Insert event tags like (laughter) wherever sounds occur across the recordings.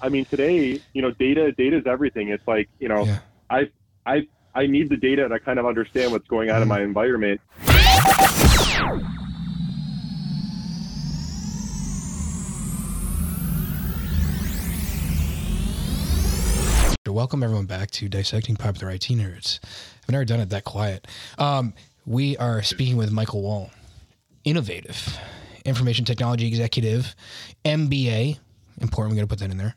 I mean, today, you know, data data is everything. It's like, you know, Yeah. I I I need the data to kind of understand what's going on in my environment. Welcome everyone back to Dissecting Popular IT Nerds. I've never done it that quiet. Um, we are speaking with Michael Wall, innovative information technology executive, MBA. Important, we got to put that in there.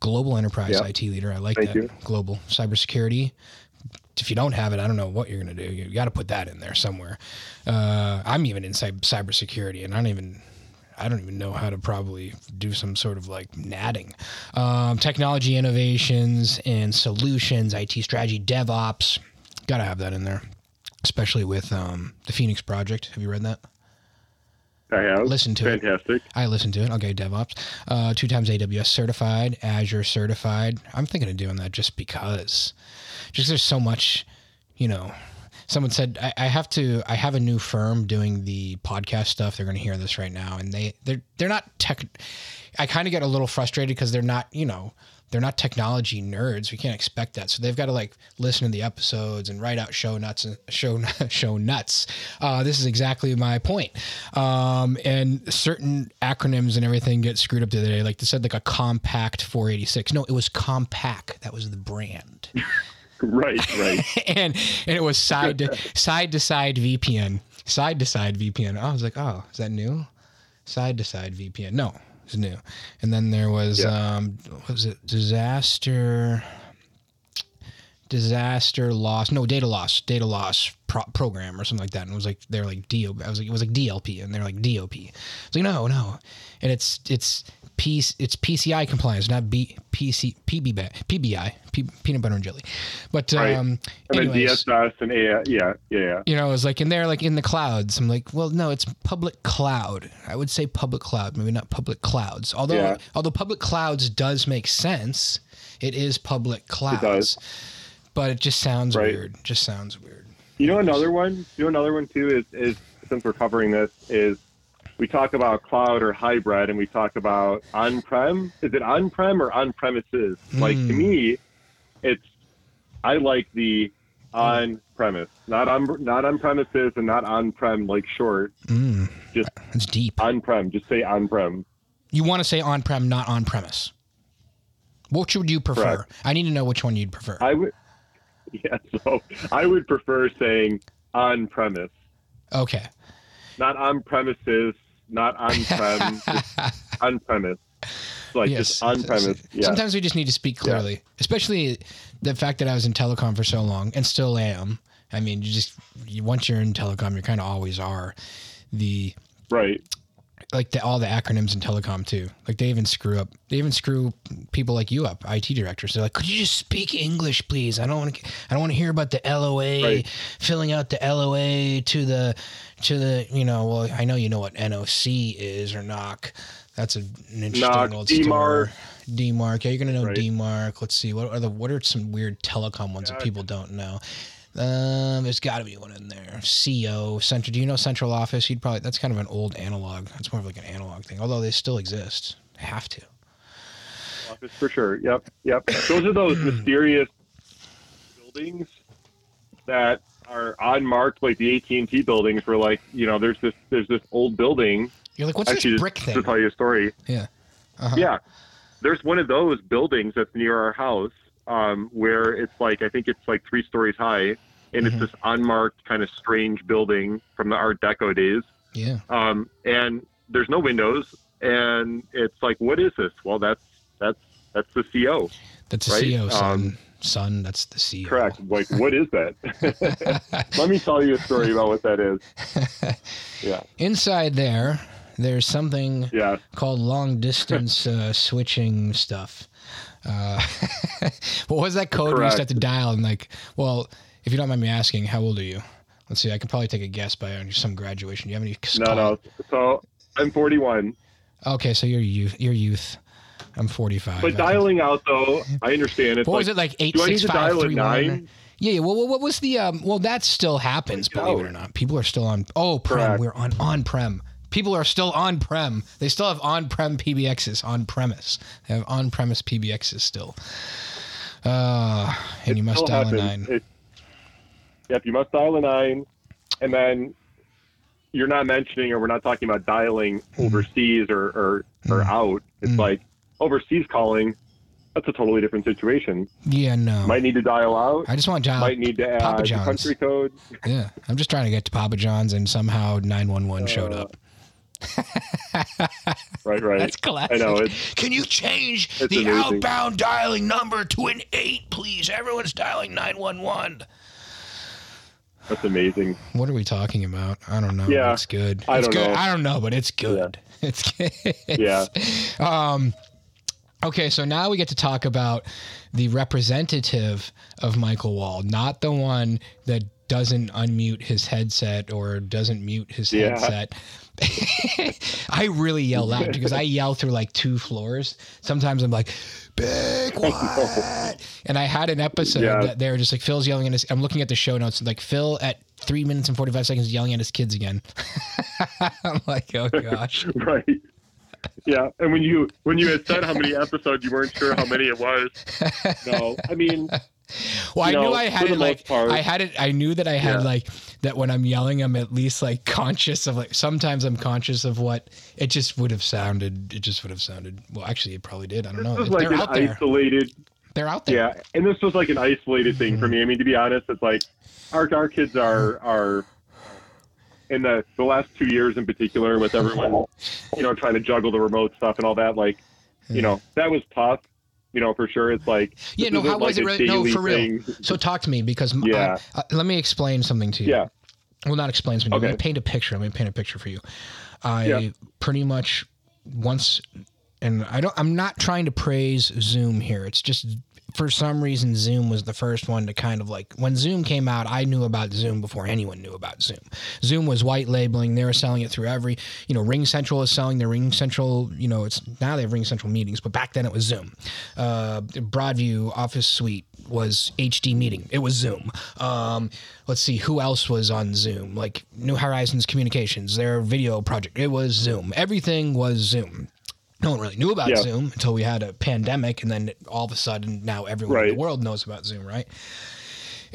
Global enterprise Yeah. IT leader. I like Thank that. you. Global cybersecurity. If you don't have it, I don't know what you're going to do. You got to put that in there somewhere. Uh, I'm even in cybersecurity, and I don't even I don't even know how to probably do some sort of like natting. Um, technology innovations and solutions, IT strategy, DevOps. Got to have that in there, especially with um, the Phoenix Project. Have you read that? I have. Listen to it. Fantastic. I listened to it. I'll Okay, DevOps. Uh, two times AWS certified, Azure certified. I'm thinking of doing that just because. Just there's so much, you know. Someone said I, I have to. I have a new firm doing the podcast stuff. They're going to hear this right now, and they they're they're not tech. I kind of get a little frustrated because they're not, you know, they're not technology nerds. We can't expect that. So they've got to like listen to the episodes and write out show nuts and (laughs) show show nuts. Uh, this is exactly my point. Um, and certain acronyms and everything get screwed up the other day. Like they said, like a compact 486. No, it was Compaq. That was the brand. (laughs) Right, right. (laughs) and and it was side to side to side VPN, side to side VPN. I was like, oh, is that new? Side to side VPN. No, it's new. And then there was Yeah. um, what was it disaster? Disaster loss, no data loss, data loss pro- program or something like that. And it was like they're like DOP. I was like it was like DLP, and they're like DOP. It's like no, no, and it's it's P, it's PCI compliance, not B, PC, PB, PBI, P, peanut butter and jelly. But Right. um, And then anyways, DSS and A, yeah, yeah, yeah. you know, it's like, and they're like in the clouds. I'm like, well, no, it's public cloud. I would say public cloud, maybe not public clouds. Although, Yeah. although public clouds does make sense, it is public clouds. does. But it just sounds Right. weird. Just sounds weird. You know another one. You know another one too is is since we're covering this is we talk about cloud or hybrid and we talk about on-prem. Is it on-prem or on-premises? Like to Mm. me, it's I like the on-premise, not on not on-premises and not on-prem like short. Mm, Just that's deep. on-prem. Just say on-prem. You want to say on-prem, not on-premise. Which would you prefer? Correct. I need to know which one you'd prefer. I would. (laughs) Yeah, so I would prefer saying on-premise, okay. not on-premises, not (laughs) on prem, on premise. Like just on-premise. Yeah. Sometimes we just need to speak clearly, especially the fact that I was in telecom for so long and still am. I mean, you just you, once you're in telecom, you kind of always are. The Right. Like the, all the acronyms in telecom too. Like they even screw up. They even screw people like you up, IT directors. They're like, "Could you just speak English, please? I don't want to. I don't want to hear about the LOA, Right. filling out the LOA to the to the. You know, well, I know you know what NOC is or NOC. That's a, an interesting NOC, old demarc. demarc. Yeah, you're gonna know Right. demarc. Let's see. What are the what are some weird telecom ones that people don't know? Um, there's got to be one in there. CO Central. Do you know Central Office? You'd probably that's kind of an old analog. That's more of like an analog thing, although they still exist. They have to. Office for sure. Yep. Yep. Those are those (clears throat) mysterious buildings that are unmarked, like the AT and T buildings. Where like you know, there's this there's this old building. You're like, what's Actually, this just brick to tell you a story. Yeah. Uh-huh. Yeah. There's one of those buildings that's near our house um, where it's like, I think it's like three stories high. And Mhm. it's this unmarked, kind of strange building from the Art Deco days. Yeah. Um, and there's no windows. And it's like, what is this? Well, that's that's that's the CO. That's the Right, CO son. um, son. That's the CO. Correct. Like, what is that? (laughs) Let me tell you a story about what that is. (laughs) Yeah. Inside there, there's something Yeah. called long distance uh, switching stuff. Uh, (laughs) what was that code we used to have to dial? And like, well, if you don't mind me asking, how old are you? Let's see. I can probably take a guess by some graduation. Do you have any? No, no. So I'm 41. Okay, so you're youth. You're youth. I'm 45. But dialing out, though, I understand. It's What like, was it like? Eight do I need six five three nine? Yeah, yeah. Well, what was the? Um, well, that still happens, believe it or not. People are still on. Oh, prem. Correct. We're on on prem. People are still on prem. They still have on prem PBXs on premise. They have on premise PBXs still. Uh, and It you must dial a nine. It- yep, you must dial a nine, and then you're not mentioning, or we're not talking about dialing Mm-hmm. overseas or or, or out. It's Mhm. like overseas calling. That's a totally different situation. Yeah, no. Might need to dial out. I just want dial. might need to Uh, Papa add John's. country code. Yeah, I'm just trying to get to Papa John's, and somehow 911 showed Uh, up. (laughs) Right, right. That's classic. I know it's Can you change It's the amazing. outbound dialing number to an eight, please? Everyone's dialing 911. that's amazing. What are we talking about? I don't know. Yeah, it's good. I it's don't good. know. I don't know, but it's good. (laughs) It's good. Yeah. Um, okay, so now we get to talk about the representative of Michael Wall, not the one that doesn't unmute his headset or doesn't mute his Yeah. headset. (laughs) I really yell loud because I yell through like two floors. Sometimes I'm like, big (laughs) what? And I had an episode Yeah. that they were just like Phil's yelling at his. I'm looking at the show notes, like Phil at three minutes and 45 seconds yelling at his kids again. (laughs) I'm like, oh gosh. Right. Yeah, and when you when you had said how many episodes, you weren't sure how many it was. No, I mean, Well, I You knew I had it like part- I had it. I knew that I had Yeah. like that when I'm yelling, I'm at least like conscious of like. Sometimes I'm conscious of what it just would have sounded. It just would have sounded. Well, actually, it probably did. I don't this know. was like They're an out there. isolated. They're out there. Yeah, and this was like an isolated thing for mm-hmm. me. I mean, to be honest, it's like our our kids are are in the the last two years in particular with everyone, you know, trying to juggle the remote stuff and all that. Like, you know, that was tough. You know, for sure. It's like Yeah, no, how was like it a really- no, for real. thing. So talk to me because Yeah. I- uh, let me explain something to you. Yeah. Well, not explain something. Let Okay. me paint a picture. Let me paint a picture for you. I Yeah. pretty much once, and I don't. I'm not trying to praise Zoom here. It's just for some reason Zoom was the first one to kind of like when Zoom came out. I knew about Zoom before anyone knew about Zoom. Zoom was white labeling. They were selling it through every. You know, RingCentral is selling their RingCentral. You know, it's now they have RingCentral meetings, but back then it was Zoom. Uh, Broadview Office Suite was HD meeting. It was Zoom. Um, let's see who else was on Zoom. Like New Horizons Communications, their video project. It was Zoom. Everything was Zoom. No one really knew about Yeah. Zoom until we had a pandemic, and then all of a sudden now everyone in the world knows about Zoom, right?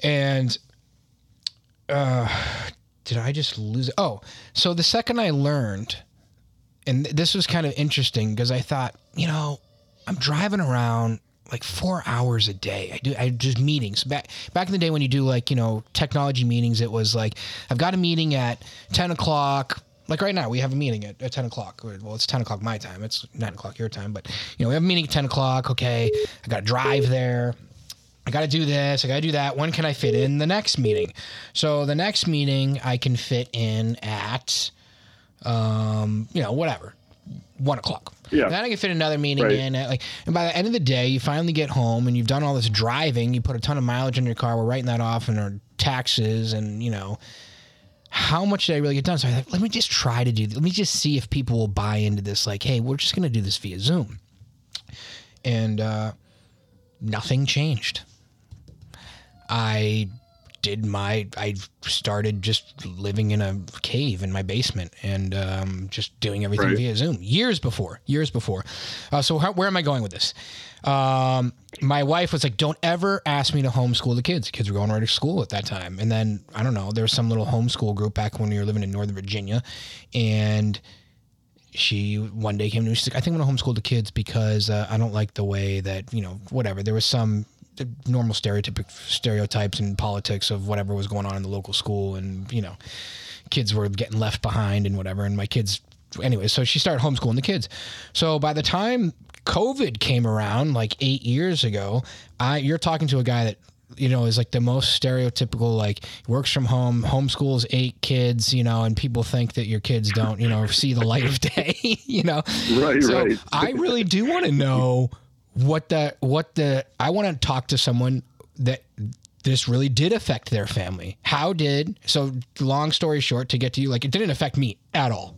And uh, did I just lose it? Oh, so the second I learned, and this was kind of interesting because I thought, you know, I'm driving around like four hours a day. I do I just meetings. Back back in the day when you do like, you know, technology meetings, it was like I've got a meeting at ten o'clock. Like right now, we have a meeting at, at ten o'clock. Well, it's ten o'clock my time. It's nine o'clock your time. But you know, we have a meeting at ten o'clock. Okay, I got to drive there. I got to do this. I got to do that. When can I fit in the next meeting? So the next meeting I can fit in at, um, you know, whatever, one o'clock. Yeah. Then I can fit another meeting Right. in at like, and by the end of the day, you finally get home and you've done all this driving. You put a ton of mileage in your car. We're writing that off in our taxes and you know. How much did I really get done? So I thought, let me just try to do. Let me just see if people will buy into this. Like, hey, we're just going to do this via Zoom, and uh, nothing changed. I did my I started just living in a cave in my basement and um, just doing everything Right. via Zoom years before years before. Uh, so how, where am I going with this? Um, my wife was like, "Don't ever ask me to homeschool the kids. The kids were going right to school at that time." And then I don't know, there was some little homeschool group back when we were living in Northern Virginia, and she one day came to me. She's like, "I think I'm gonna homeschool the kids because uh, I don't like the way that you know whatever." There was some uh, normal stereotypic stereotypes and politics of whatever was going on in the local school, and you know, kids were getting left behind and whatever. And my kids, anyway, so she started homeschooling the kids. So by the time COVID came around, like eight years ago, I you're talking to a guy that you know is like the most stereotypical like works from home homeschools eight kids you know and people think that your kids don't you know see the light of (laughs) day (laughs) you know Right, so right. i really do want to know what the what the i want to talk to someone that this really did affect their family how did so long story short to get to you like it didn't affect me at all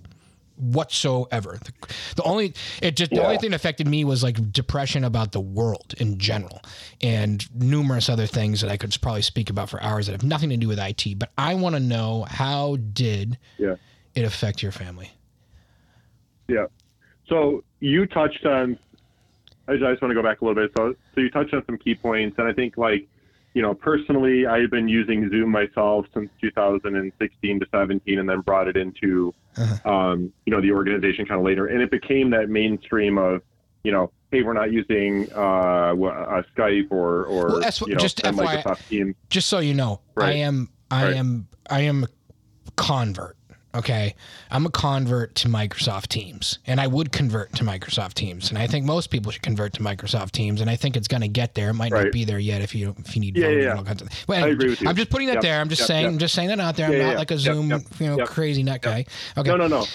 whatsoever the, the only it just the only thing that affected me was like depression about the world in general and numerous other things that i could probably speak about for hours that have nothing to do with it but i want to know how did Yeah. it affect your family yeah. So you touched on. I just, want to go back a little bit. So, so you touched on some key points, and I think like, you know, personally, I've been using Zoom myself since 2016 to 17, and then brought it into, Uh-huh. um, you know, the organization kind of later, and it became that mainstream of, you know, hey, we're not using uh, uh, Skype or or Well, that's what- you know, just FYI Microsoft Teams. just so you know, I am I Right. am I am a convert. Okay, I'm a convert to Microsoft Teams, and I would convert to Microsoft Teams, and I think most people should convert to Microsoft Teams, and I think it's going to get there. It might not be there yet if you if you need Yeah, yeah, all kinds of. Well, I agree with you. i'm just putting that Yep, there. I'm just yep, saying. yep. I'm just saying that out there. I'm not like a Zoom, you know, crazy nut guy. Okay. No, no, no.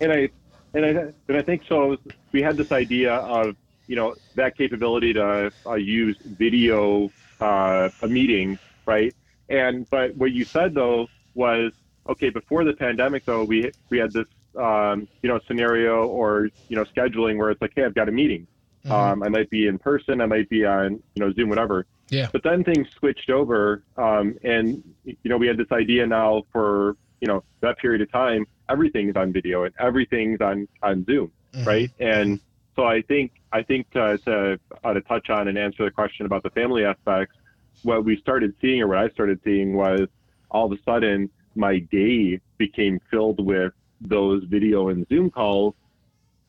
And I and I and I think so. We had this idea of you know that capability to uh, use video uh, a meeting, right? And but what you said though was okay. Before the pandemic, though, we we had this um, you know scenario or you know scheduling where it's like, hey, I've got a meeting. Mhm. Um, I might be in person. I might be on you know Zoom, whatever. Yeah. But then things switched over, um, and you know we had this idea now for you know that period of time. Everything's on video and everything's on on Zoom, Mhm. right? And so I think I think to to, uh, to touch on and answer the question about the family aspects, what we started seeing or what I started seeing was all of a sudden my day became filled with those video and Zoom calls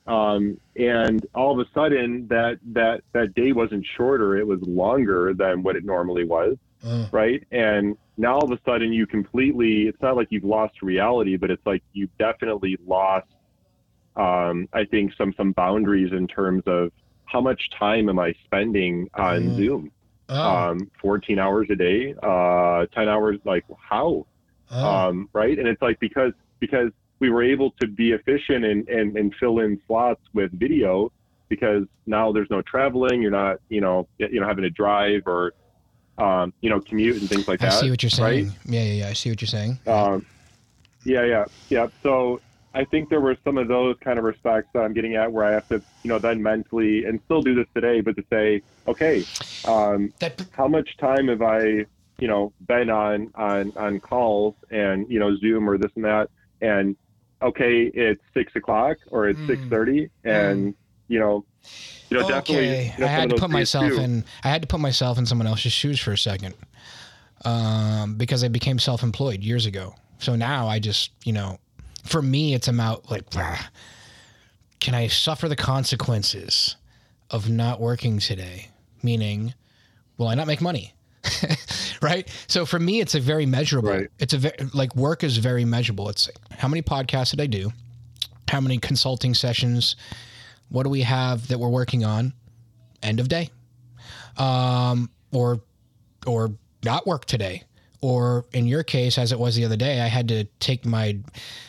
um, and all of a sudden that that that day wasn't shorter it was longer than what it normally was Uh, right? And now all of a sudden you completely it's not like you've lost reality but it's like you've definitely lost um, i think some some boundaries in terms of how much time am i spending on Mm. zoom? Oh, um, 14 hours a day uh, 10 hours like how oh. um, right? And it's like because because we were able to be efficient and, and, and fill in slots with video because now there's no traveling, you're not you know you know having to drive or um, you know commute and things like I that. see what you're right? saying. Yeah, yeah, yeah. I see what you're saying. Um, yeah, yeah, yeah. So I think there were some of those kind of respects that I'm getting at where I have to, you know, then mentally and still do this today, but to say, okay, um, that how much time have I, you know, been on on on calls and you know Zoom or this and that, and okay, it's six o'clock or it's Mm. six thirty, and you know, you know, definitely. you know, I had to put myself too. in. I had to put myself in someone else's shoes for a second, um, because I became self-employed years ago. So now I just, you know, for me, it's about like, ah, can I suffer the consequences of not working today? Meaning, will I not make money? (laughs) right. So for me, it's a very measurable. Right. It's a very like work is very measurable. It's how many podcasts did I do? How many consulting sessions? What do we have that we're working on? End of day, um, or or not work today, or in your case, as it was the other day, I had to take my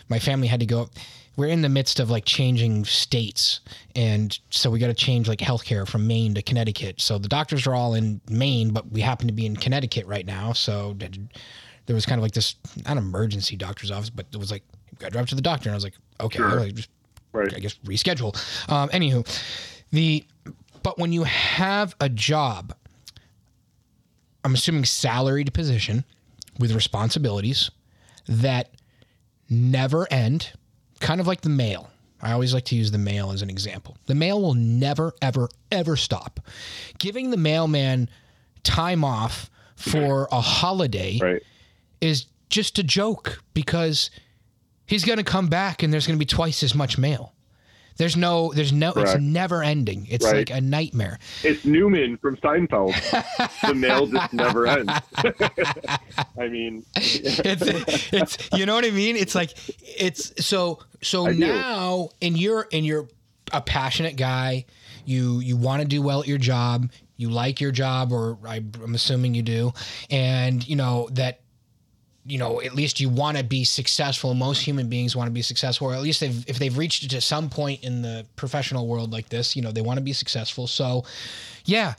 my family had to go. We're in the midst of like changing states, and so we got to change like healthcare from Maine to Connecticut. So the doctors are all in Maine, but we happen to be in Connecticut right now. So there was kind of like this not emergency doctor's office, but it was like you got to drive to the doctor, and I was like, okay, Sure. like, just right. I guess reschedule. Um, anywho, the but when you have a job, I'm assuming salaried position with responsibilities that never end, kind of like the mail. I always like to use the mail as an example. The mail will never, ever, ever stop. Giving the mailman time off for a holiday Right. is just a joke because he's going to come back and there's going to be twice as much mail. There's no, there's no, it's never ending. It's Right. like a nightmare. It's Newman from Seinfeld. (laughs) the mail just never ends. (laughs) I mean, it's it's you know what I mean? It's like it's so so I do. now and you're and you're a passionate guy. You you want to do well at your job. You like your job, or I, I'm assuming you do, and you know that you know at least you want to be successful. Most human beings want to be successful, or at least they've, if they've reached it to some point in the professional world like this, you know they want to be successful. So, yeah,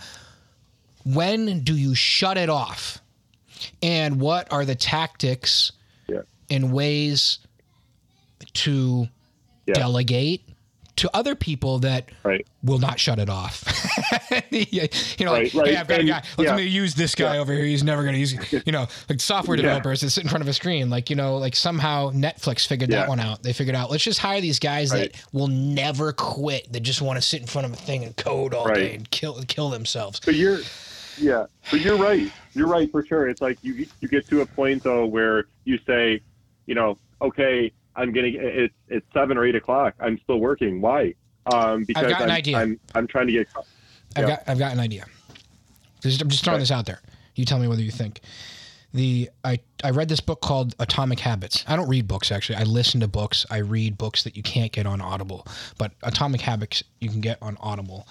when do you shut it off? And what are the tactics Yeah. and ways to Yeah. delegate, to other people that Right. will not shut it off. (laughs) you know, like, Right, right. hey, I've got And- a guy. Let yeah. me use this guy Yeah. over here. He's never gonna use. (laughs) You know, like software Yeah. developers that sit in front of a screen. Like you know, like somehow Netflix figured that one out. They figured out let's just hire these guys Right. that will never quit. That just want to sit in front of a thing and code all Right. day and kill kill themselves. But you're, yeah, but you're right. You're right for sure. It's like you you get to a point though where you say, you know, okay, I'm getting it's it's seven or eight o'clock. I'm still working. Why? Um, because got an I'm, idea. I'm I'm trying to get. I've Yeah. got I've got an idea. Just, I'm just throwing Okay. this out there. You tell me whether you think. The I I read this book called Atomic Habits. I don't read books actually. I listen to books. I read books that you can't get on Audible. But Atomic Habits you can get on Audible,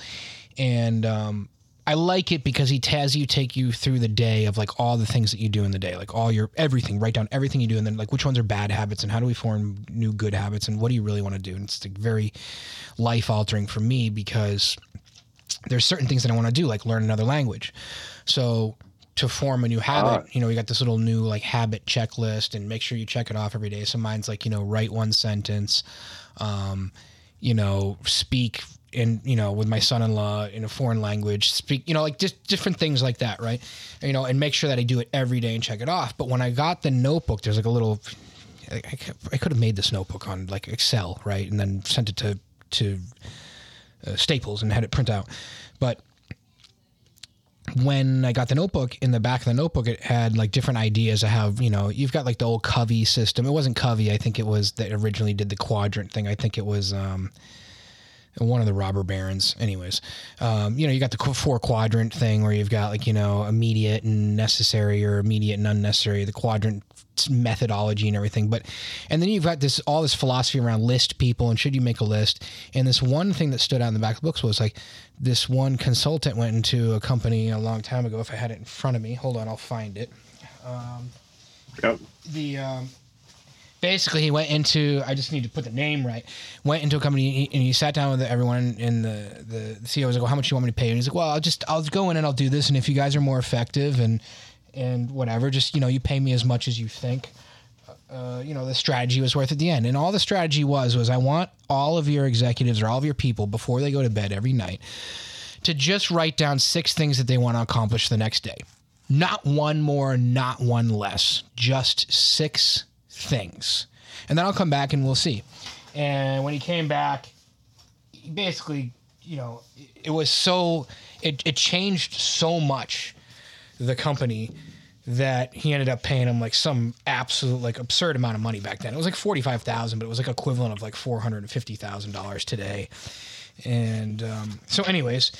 and um, I like it because he has you take you through the day of like all the things that you do in the day, like all your everything. Write down everything you do, and then like which ones are bad habits, and how do we form new good habits, and what do you really want to do? And it's like very life altering for me because there's certain things that I want to do, like learn another language. So to form a new habit, Ah. you know, we got this little new like habit checklist and make sure you check it off every day. So mine's like, you know, write one sentence, um, you know, speak in, you know, with my son-in-law in a foreign language, speak, you know, like just different things like that. Right. You know, and make sure that I do it every day and check it off. But when I got the notebook, there's like a little, I, I I could have made this notebook on like Excel, right. And then sent it to, to uh, Staples and had it print out. But when I got the notebook, in the back of the notebook, it had like different ideas of how, you know, you've got like the old Covey system. It wasn't Covey. I think it was that originally did the quadrant thing. I think it was, um, one of the robber barons. Anyways um, you know you got the four quadrant thing where you've got like you know immediate and necessary or immediate and unnecessary the quadrant methodology and everything. But and then you've got this all this philosophy around list people and should you make a list. And this one thing that stood out in the back of the books was like this one consultant went into a company a long time ago if i had it in front of me. Hold on i'll find it. Yep. the um, basically he went into I just need to put the name right. Went into a company and he sat down with everyone and the the CEO was like, well, "How much do you want me to pay?" And he's like, "Well, I'll just I'll go in and I'll do this, and if you guys are more effective and and whatever, just you know, you pay me as much as you think." Uh, you know the strategy was worth at the end and all the strategy was was i want all of your executives or all of your people before they go to bed every night to just write down six things that they want to accomplish the next day not one more, not one less, just six things. And then I'll come back and we'll see. And when he came back, basically, you know, it was so, it, it changed so much the company that he ended up paying him like some absolute like absurd amount of money back then. It was like 45,000, but it was like equivalent of like $450,000 today. And um, so, anyways,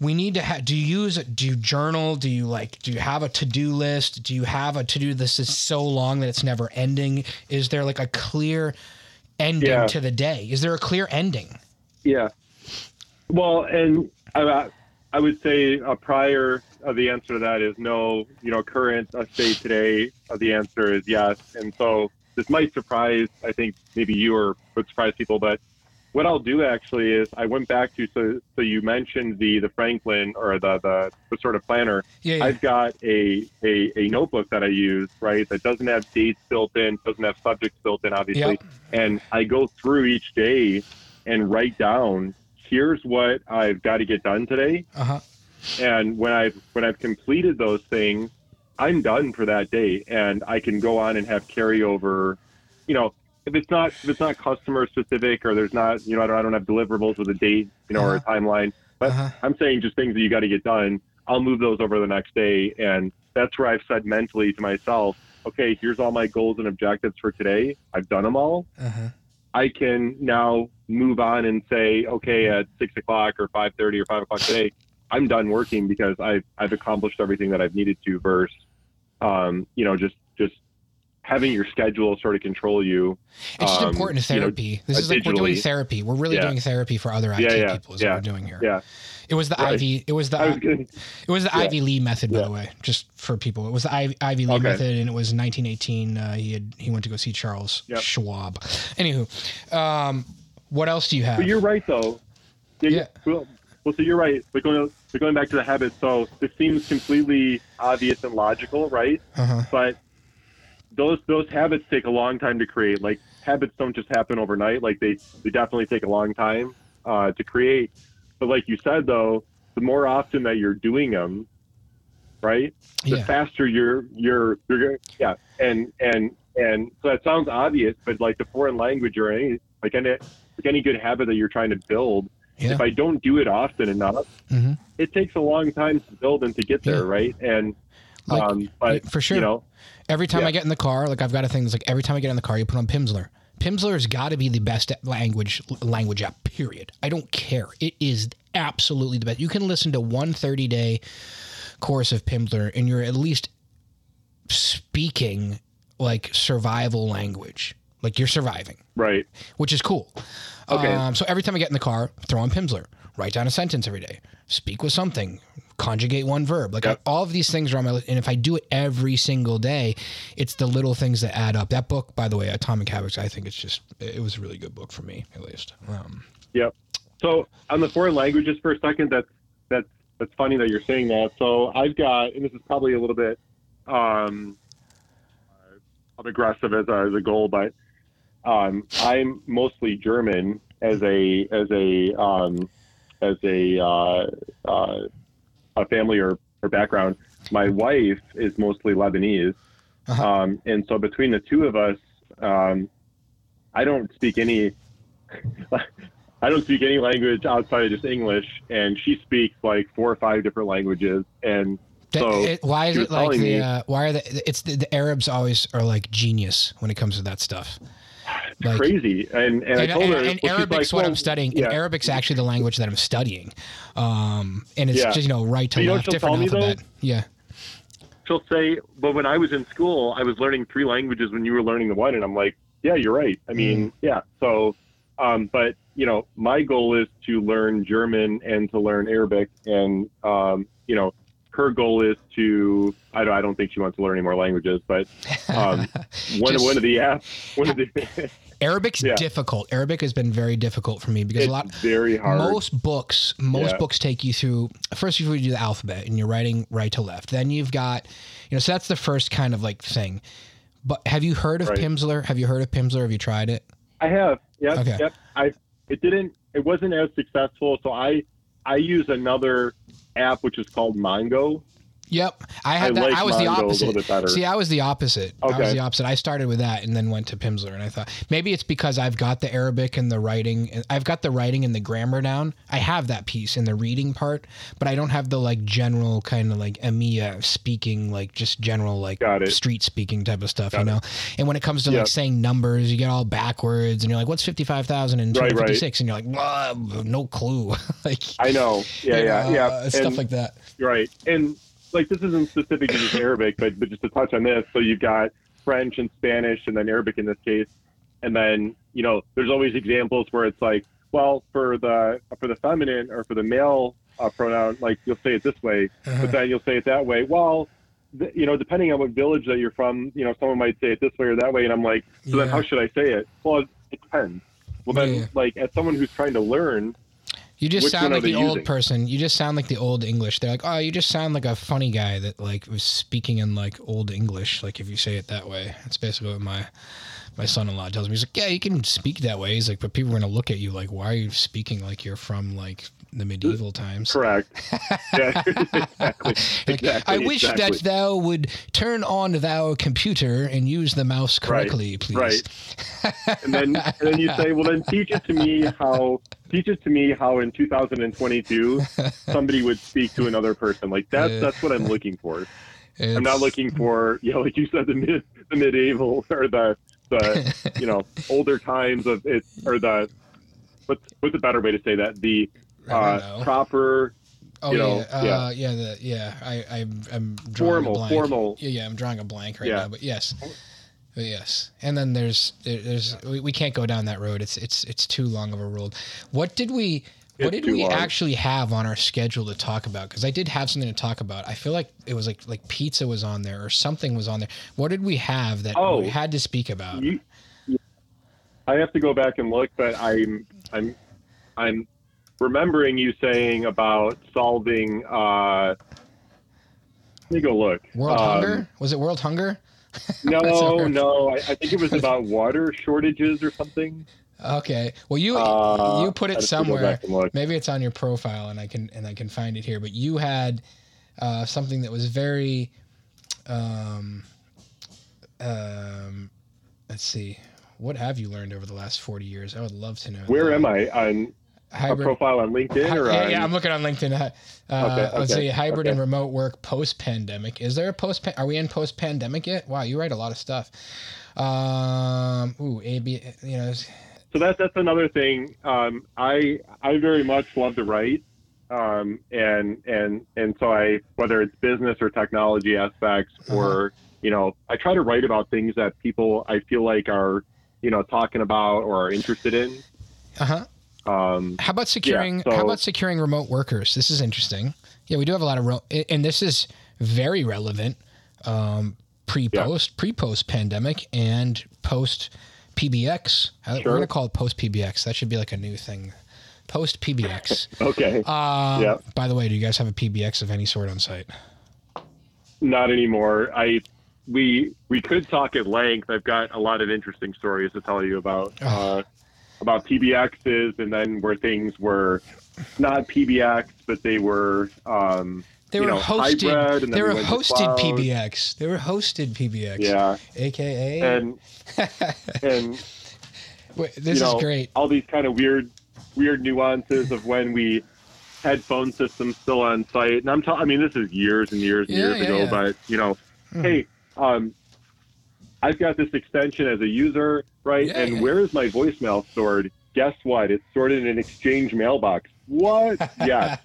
we need to have. Do you use? Do you journal? Do you like? Do you have a to do list? Do you have a to do this is so long that it's never ending? Is there like a clear ending Yeah. to the day? Is there a clear ending? Yeah. Well, and I, I would say a prior of the answer to that is no. You know, current uh, state today of the answer is yes. And so this might surprise, I think maybe you or would surprise people, but what I'll do actually is I went back to so so you mentioned the the Franklin or the the, the sort of planner. Yeah, yeah. I've got a, a a notebook that I use right that doesn't have dates built in, doesn't have subjects built in, obviously, Yep. and I go through each day and write down here's what I've got to get done today, Uh huh. and when I've when I've completed those things, I'm done for that day, and I can go on and have carryover. You know, if it's not if it's not customer specific or there's not you know I don't, I don't have deliverables with a date you know or a timeline, but Uh-huh. I'm saying just things that you got to get done. I'll move those over the next day, and that's where I've said mentally to myself, okay, here's all my goals and objectives for today. I've done them all. Uh huh. I can now move on and say, okay, at six o'clock or five thirty or five o'clock today, I'm done working because I've I've accomplished everything that I've needed to. Versus, um, you know, just just having your schedule sort of control you. It's just um, important you know, therapy. this is like we're doing therapy. We're really Yeah. doing therapy for other IT Yeah, yeah, people. Is what we're doing here. Yeah, It was the Right. Ivy. It was the was gonna, It was the. Ivy Lee method, by the way, just for people. It was the Ivy, Ivy Lee Okay. method, and it was 1918. Uh, he had he went to go see Charles Yep. Schwab. Anywho, um, what else do you have? but you're right though. Yeah. Yeah. Well, well, so you're right. But going but going back to the habits, so this seems completely obvious and logical, right? uh-huh. but those those habits take a long time to create. Like habits don't just happen overnight. Like they they definitely take a long time. uh, to create. But like you said, though, the more often that you're doing them, right, the Yeah. faster you're you're you're yeah, and and and so that sounds obvious, but like the foreign language or any like any like any good habit that you're trying to build, Yeah. if I don't do it often enough, Mhm. it takes a long time to build and to get there, Yeah. right? And Like, um, but for sure. you know, Every time Yeah. I get in the car, like I've got a thing that's like every time I get in the car, you put on Pimsleur. Pimsleur's got to be the best language language app. Period. I don't care. It is absolutely the best. You can listen to one 30 day course of Pimsleur, and you're at least speaking like survival language. Like you're surviving, right? which is cool. Okay. Um, so every time I get in the car, throw on Pimsleur. Write down a sentence every day. Speak with something. Conjugate one verb. Like Yep. all of these things are on my list. And if I do it every single day, it's the little things that add up. That book, by the way, Atomic Habits, I think it's just, it was a really good book for me, at least. Um, Yep. So on the foreign languages for a second, that's that's that's funny that you're saying that. So I've got, and this is probably a little bit um, uh, aggressive as a, as a goal, but um, I'm mostly German as a as a um, as a uh, uh, a family or, or background. My wife is mostly Lebanese, Uh-huh. um, and so between the two of us, um, I don't speak any. (laughs) I don't speak any language outside of just English, and she speaks like four or five different languages. And So, it- why is it like the, me- uh, why are the, it's the, the Arabs always are like genius when it comes to that stuff. It's Like- crazy. And and, I and, told her, and- and well, Arabic's like, what well, I'm studying. yeah. And Arabic's actually the language that I'm studying. Um, and it's Yeah. just, you know, right to you left, different me, though? Yeah. she'll say, "But when I was in school, I was learning three languages when you were learning the one." And I'm like, "Yeah, you're right. I mean, Mm. yeah." So, um, but you know, my goal is to learn German and to learn Arabic, and um, you know, her goal is to. I don't. I don't think she wants to learn any more languages, but um, (laughs) one Just- one of the apps, one of the. (laughs) Arabic's Yeah. difficult. Arabic has been very difficult for me because it's a lot very hard. most books most Yeah. books take you through first you do the alphabet and you're writing right to left. Then you've got you know so that's the first kind of like thing. But have you heard of Right. Pimsleur? Have you heard of Pimsleur? Have you tried it? I have. Yep. Okay. Yep. I. It didn't. It wasn't as successful. So I. I use another app which is called Mango. Yep. I had I that. like I was the opposite. See, I was the opposite. I was the opposite. I started with that and then went to Pimsleur and I thought maybe it's because I've got the Arabic and the writing and I've got the writing and the grammar down. I have that piece in the reading part, but I don't have the like general kind of like EMEA speaking, like just general like street speaking type of stuff, Got you know. And when it comes to like saying numbers, you get all backwards and you're like, what's 55,000 and Right, right. 256 and you're like, no clue. (laughs) like I know. Yeah, yeah, know, yeah. uh, stuff And- like that. Right. And like this isn't specific to just Arabic, but but just to touch on this, so you've got French and Spanish and then Arabic in this case. And then, you know, there's always examples where it's like, well, for the for the feminine or for the male uh, pronoun, like you'll say it this way, Uh-huh. but then you'll say it that way. Well, th- you know, depending on what village that you're from, you know, someone might say it this way or that way, and I'm like, so then how should I say it? Well, it depends. Well, then, Yeah. like, as someone who's trying to learn, You just Which sound like the old using? person. You just sound like the old English. They're like, oh, you just sound like a funny guy that like was speaking in like old English. Like if you say it that way, that's basically what my my son-in-law tells me. He's like, yeah, you can speak that way. He's like, but people are gonna look at you like, why are you speaking like you're from like the medieval times? correct. (laughs) yeah, (laughs) exactly. Like, exactly. I wish exactly. that thou would turn on thou computer and use the mouse correctly, please. right. and then and then you say, well, then teach it to me how teach it to me how in 2022 (laughs) somebody would speak to another person. Like that's Yeah. that's what I'm looking for. I'm not looking for you know, like you said, the mid the medieval or the the you know (laughs) older times of it or the what's what's a better way to say that the uh, proper Oh you yeah, know, uh, yeah. yeah, the, yeah. I, I'm, I'm drawing Formal, a blank. formal. Yeah, yeah. I'm drawing a blank right Yeah. now, but yes, but yes. And then there's, there, there's, we, we can't go down that road. It's, it's, it's too long of a road. What did we, what did we long. actually have on our schedule to talk about? Because I did have something to talk about. I feel like it was like, like pizza was on there or something was on there. What did we have that Oh. we had to speak about? You, I have to go back and look, but I'm I'm I'm remembering you saying about solving. Uh, let me go look. World Um, hunger? Was it world hunger? (laughs) No, no. I, I think it was about water shortages or something. Okay. Well, you Uh, you put it have to go somewhere. back and look. Maybe it's on your profile, and I can and I can find it here. But you had uh, something that was very. Um, um, let's see. What have you learned over the last forty years? I would love to know. Where that. am I on a profile on LinkedIn or yeah, on? yeah, I'm looking on LinkedIn. Uh, Okay, Let's see, hybrid okay. and remote work post pandemic. Is there a post? Are we in post pandemic yet? Wow, you write a lot of stuff. Um, ooh, AB. You know, so that's that's another thing. Um, I I very much love to write, um, and and and so I whether it's business or technology aspects Uh-huh. or you know I try to write about things that people I feel like are you know talking about or are interested in. uh huh. Um, How about securing? so- how about securing remote workers? This is interesting. Yeah, we do have a lot of, ro- and this is very relevant. Um, pre post, pre post pandemic, and post PBX. Uh, We're gonna call it post PBX. That should be like a new thing. Post PBX. (laughs) okay, Uh, Yeah. By the way, do you guys have a PBX of any sort on site? not anymore. I we we could talk at length. I've got a lot of interesting stories to tell you about Oh. uh, about PBXs and then where things were not PBX, but they were um, They you were know, hosted. They were hosted. PBX. They were hosted PBX. yeah, AKA. and (laughs) and Wait, this you know is great. all these kind of weird weird nuances of when we had phone systems still on site. And I'm talking. I mean, this is years and years and Yeah, years yeah, ago, yeah. but you know, Mhm. hey, um, I've got this extension as a user, right? Yeah, and where is my voicemail stored? Guess what? It's stored in an Exchange mailbox. What? (laughs) yeah,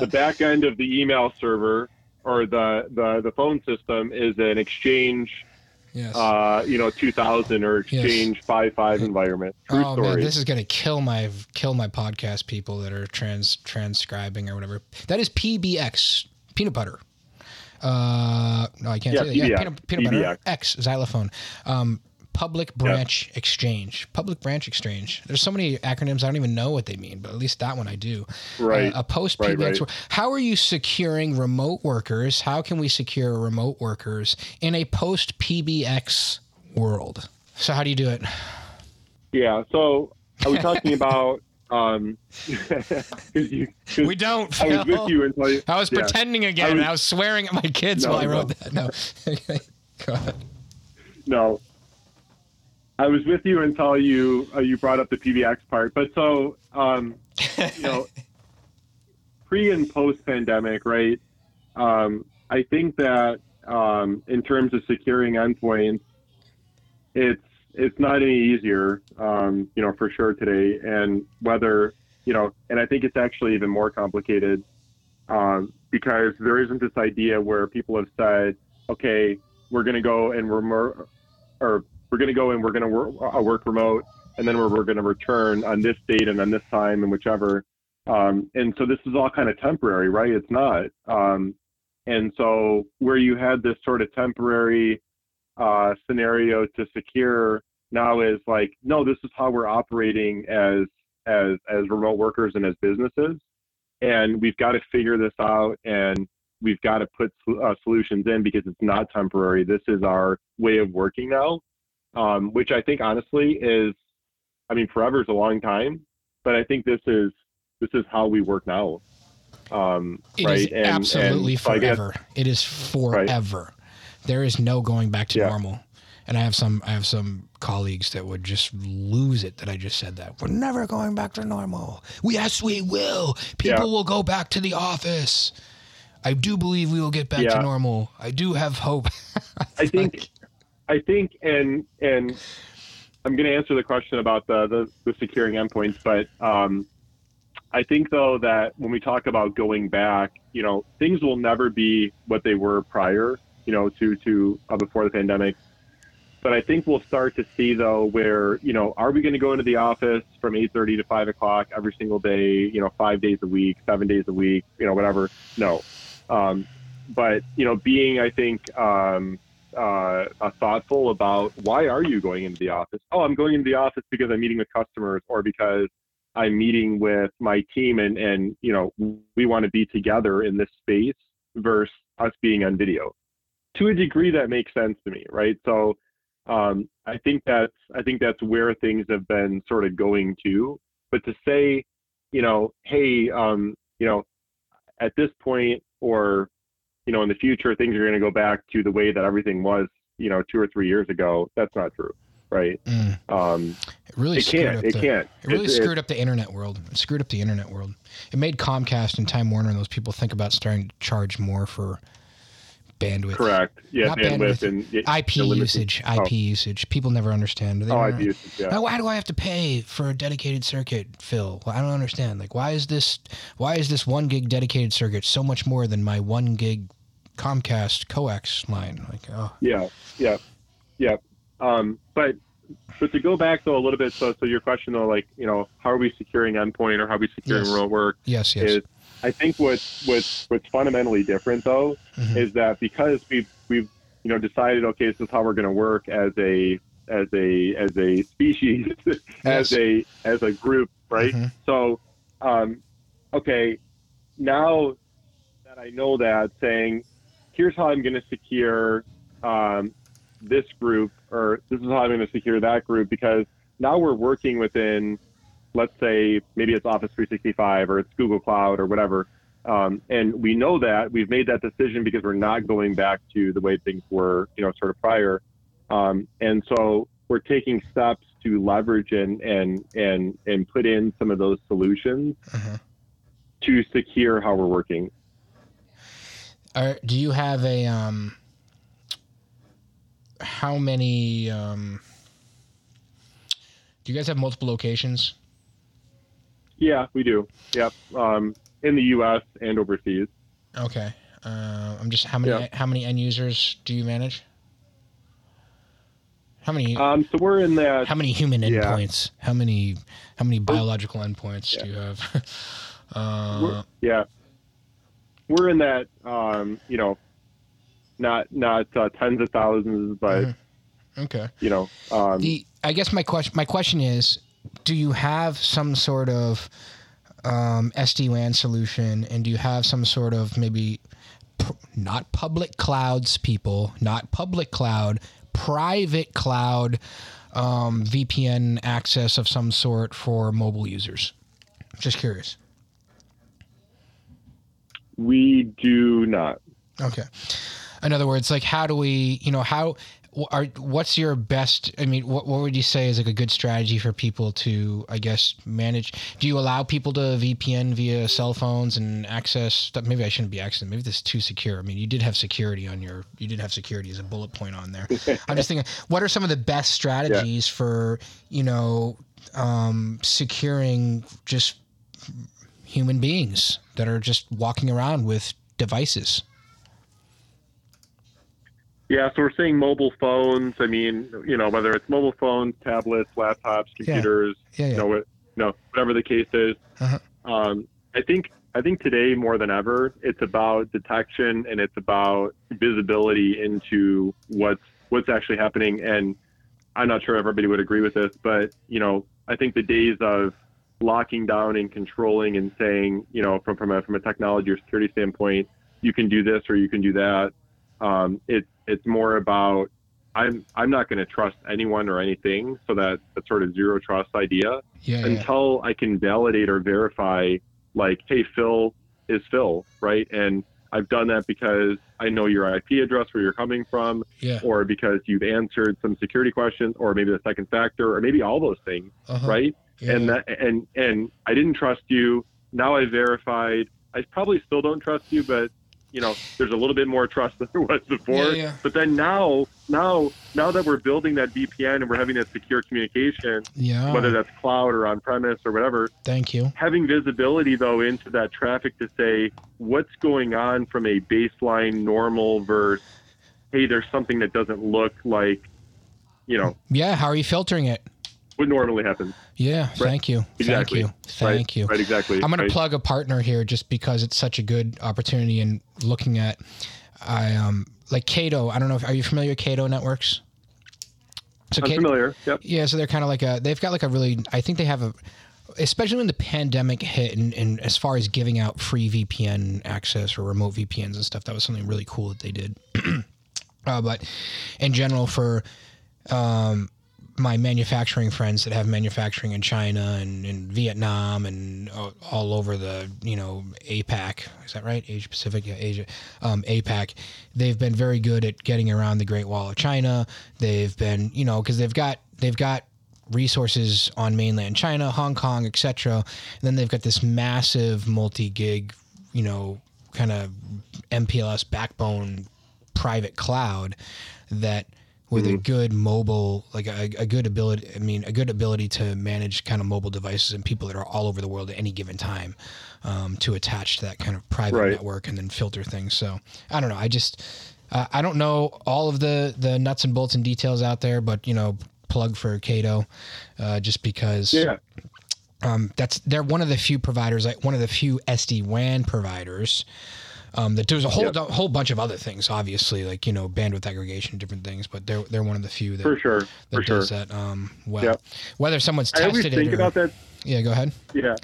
the back end of the email server or the the, the phone system is an Exchange, yes. uh, you know, 2000 or Yes. Exchange 5.5 environment. True oh story. man, this is gonna kill my kill my podcast people that are trans transcribing or whatever. That is PBX peanut butter. Uh, no, I can't Yeah, say that. Yeah, PBX, peanut, peanut butter X xylophone. Um, public branch exchange. Public branch exchange. There's so many acronyms I don't even know what they mean, but at least that one I do. right. Uh, a post PBX. right. wor- How are you securing remote workers? How can we secure remote workers in a post PBX world? So how do you do it? Yeah. So are we talking (laughs) about? Um, (laughs) you, We don't. I was Phil. with you until you. I was yeah. pretending again. I I was- I was swearing at my kids No, while I no. wrote that. No. (laughs) Okay. Go ahead. No. I was with you until you uh, you brought up the PBX part. But so um, you know, (laughs) pre and post pandemic, right? Um, I think that um, in terms of securing endpoints, it's it's not any easier, um, you know, for sure today. And whether you know, and I think it's actually even more complicated um, because there isn't this idea where people have said, okay, we're going to go and we're more, or we're going to go and we're going to work, uh, work remote, and then we're, we're going to return on this date and on this time and whichever. Um, and so this is all kind of temporary, right? It's not. Um, and so where you had this sort of temporary uh, scenario to secure now is like, no, this is how we're operating as as as remote workers and as businesses, and we've got to figure this out and we've got to put uh, solutions in because it's not temporary. This is our way of working now, um, which I think honestly is, I mean, forever is a long time, but I think this is this is how we work now. Um, It is right? And- absolutely and so I guess- forever. it is forever. There is no going back to Yeah. normal. And I have some I have some colleagues that would just lose it that I just said that. We're never going back to normal. Yes we will. People Yeah. will go back to the office. I do believe we will get back Yeah. to normal. I do have hope. I (laughs) think, I think, and and I'm going to answer the question about the, the the securing endpoints, but um, I think though that when we talk about going back, you know, things will never be what they were prior, you know, to to uh, before the pandemic. But I think we'll start to see though where you know, are we going to go into the office from 8:30 to 5 o'clock every single day, you know, five days a week, seven days a week, you know, whatever? No. Um, but you know, being I think um, uh, uh, thoughtful about why are you going into the office? Oh, I'm going into the office because I'm meeting with customers or because I'm meeting with my team and, and you know, we want to be together in this space versus us being on video. To a degree, that makes sense to me, right? So Um, I think that's I think that's where things have been sort of going to. But to say, you know, hey, um, you know, at this point or you know in the future things are going to go back to the way that everything was, you know, two or three years ago. That's not true, right? Mm. Um, It really it screwed can't. up It the, can't. It really It's- screwed up the internet world. It screwed up the internet world. It made Comcast and Time Warner and those people think about starting to charge more for bandwidth. Correct. Yeah, Not bandwidth, bandwidth. and IP usage. IP Oh. usage. People never understand. They Oh, IP usage. Yeah. Why do I have to pay for a dedicated circuit, Phil? I don't understand. Like, why is this? Why is this one gig dedicated circuit so much more than my one gig Comcast coax line? Like, oh, Yeah, yeah, yeah. Um, but but to go back though a little bit, so so your question though, like you know, how are we securing endpoint or how are we securing Yes. remote work? yes, yes. Is I think what's what's what's fundamentally different though Mhm. is that because we've we've you know decided okay, this is how we're going to work as a as a as a species (laughs) as a as a group, right? Mhm. So, um, okay, now that I know that, saying, here's how I'm going to secure um, this group, or this is how I'm going to secure that group, because now we're working within, let's say, maybe it's Office 365 or it's Google Cloud or whatever. Um, and we know that we've made that decision because we're not going back to the way things were, you know, sort of prior. Um, and so we're taking steps to leverage and and and and put in some of those solutions Uh-huh. to secure how we're working. Are, do you have a um? How many um? Do you guys have multiple locations? Yeah, we do. Yep. Um, in the U.S. and overseas. Okay. Uh, I'm just how many Yeah. how many end users do you manage? How many Um, so we're in that. how many human yeah. endpoints? How many how many biological endpoints do you have? (laughs) uh, we're, yeah, we're in that. Um, you know, not not uh, tens of thousands, but Mhm. okay. you know, um, The I guess my question my question is, do you have some sort of um, SD WAN solution, and do you have some sort of maybe pr- not public clouds people, not public cloud, private cloud um, VPN access of some sort for mobile users? Just curious. we do not. Okay. In other words, like, how do we, you know, how are what's your best? I mean, what what would you say is like a good strategy for people to, I guess, manage? Do you allow people to VPN via cell phones and access stuff? Maybe I shouldn't be accessing. Maybe this is too secure. I mean, you did have security on your, you did have security as a bullet point on there. I'm just thinking, what are some of the best strategies for, you know, um, securing just human beings that are just walking around with devices? Yeah, so we're seeing mobile phones. I mean, you know, whether it's mobile phones, tablets, laptops, computers, Yeah, yeah. you know, what, you know, whatever the case is. Uh-huh. Um, I think I think today more than ever, it's about detection and it's about visibility into what's what's actually happening. And I'm not sure everybody would agree with this, but you know, I think the days of locking down and controlling and saying, you know, from from a from a technology or security standpoint, you can do this or you can do that. Um, it's it's more about I'm I'm not going to trust anyone or anything, so that that sort of zero trust idea Yeah, yeah. until I can validate or verify, like, hey, Phil is Phil, right? And I've done that because I know your IP address, where you're coming from, yeah. or because you've answered some security questions, or maybe the second factor, or maybe all those things, Uh-huh. right? Yeah. And that and and I didn't trust you. Now I verified. I probably still don't trust you, but you know, there's a little bit more trust than there was before. Yeah, yeah. But then now, now, now that we're building that VPN and we're having that secure communication, yeah. whether that's cloud or on premise or whatever, Thank you. having visibility though into that traffic to say what's going on from a baseline normal versus hey, there's something that doesn't look like, you know, Yeah. How are you filtering it? What normally happens. Yeah. Thank you. Exactly. Thank you. Thank right? you. Right, exactly. I'm going right? to plug a partner here just because it's such a good opportunity and looking at, I um like Cato. I don't know if are you familiar with Cato Networks? So I'm Cato, familiar. Yep. Yeah, so they're kind of like a. They've got like a really. I think they have a, especially when the pandemic hit, and, and as far as giving out free VPN access or remote VPNs and stuff, that was something really cool that they did. (clears throat) uh, but in general, for um, my manufacturing friends that have manufacturing in China and in Vietnam and all over the you know APAC is that right? Asia Pacific yeah Asia um, APAC they've been very good at getting around the Great Wall of China. They've been you know because they've got they've got resources on mainland China Hong Kong etc and then they've got this massive multi gig you know kind of MPLS backbone private cloud that with a good mobile like a, a good ability i mean a good ability to manage kind of mobile devices and people that are all over the world at any given time um, to attach to that kind of private Right. network and then filter things so i don't know i just uh, i don't know all of the the nuts and bolts and details out there but you know plug for cato uh, just because Yeah. um, that's they're one of the few providers, like one of the few SD WAN providers. Um, that there's a whole Yep. a whole bunch of other things, obviously, like you know bandwidth aggregation, different things, but they're they're one of the few that For sure. that For sure. does that um, well. Yep. Whether someone's I always tested think it or about that. yeah, go ahead. Yeah.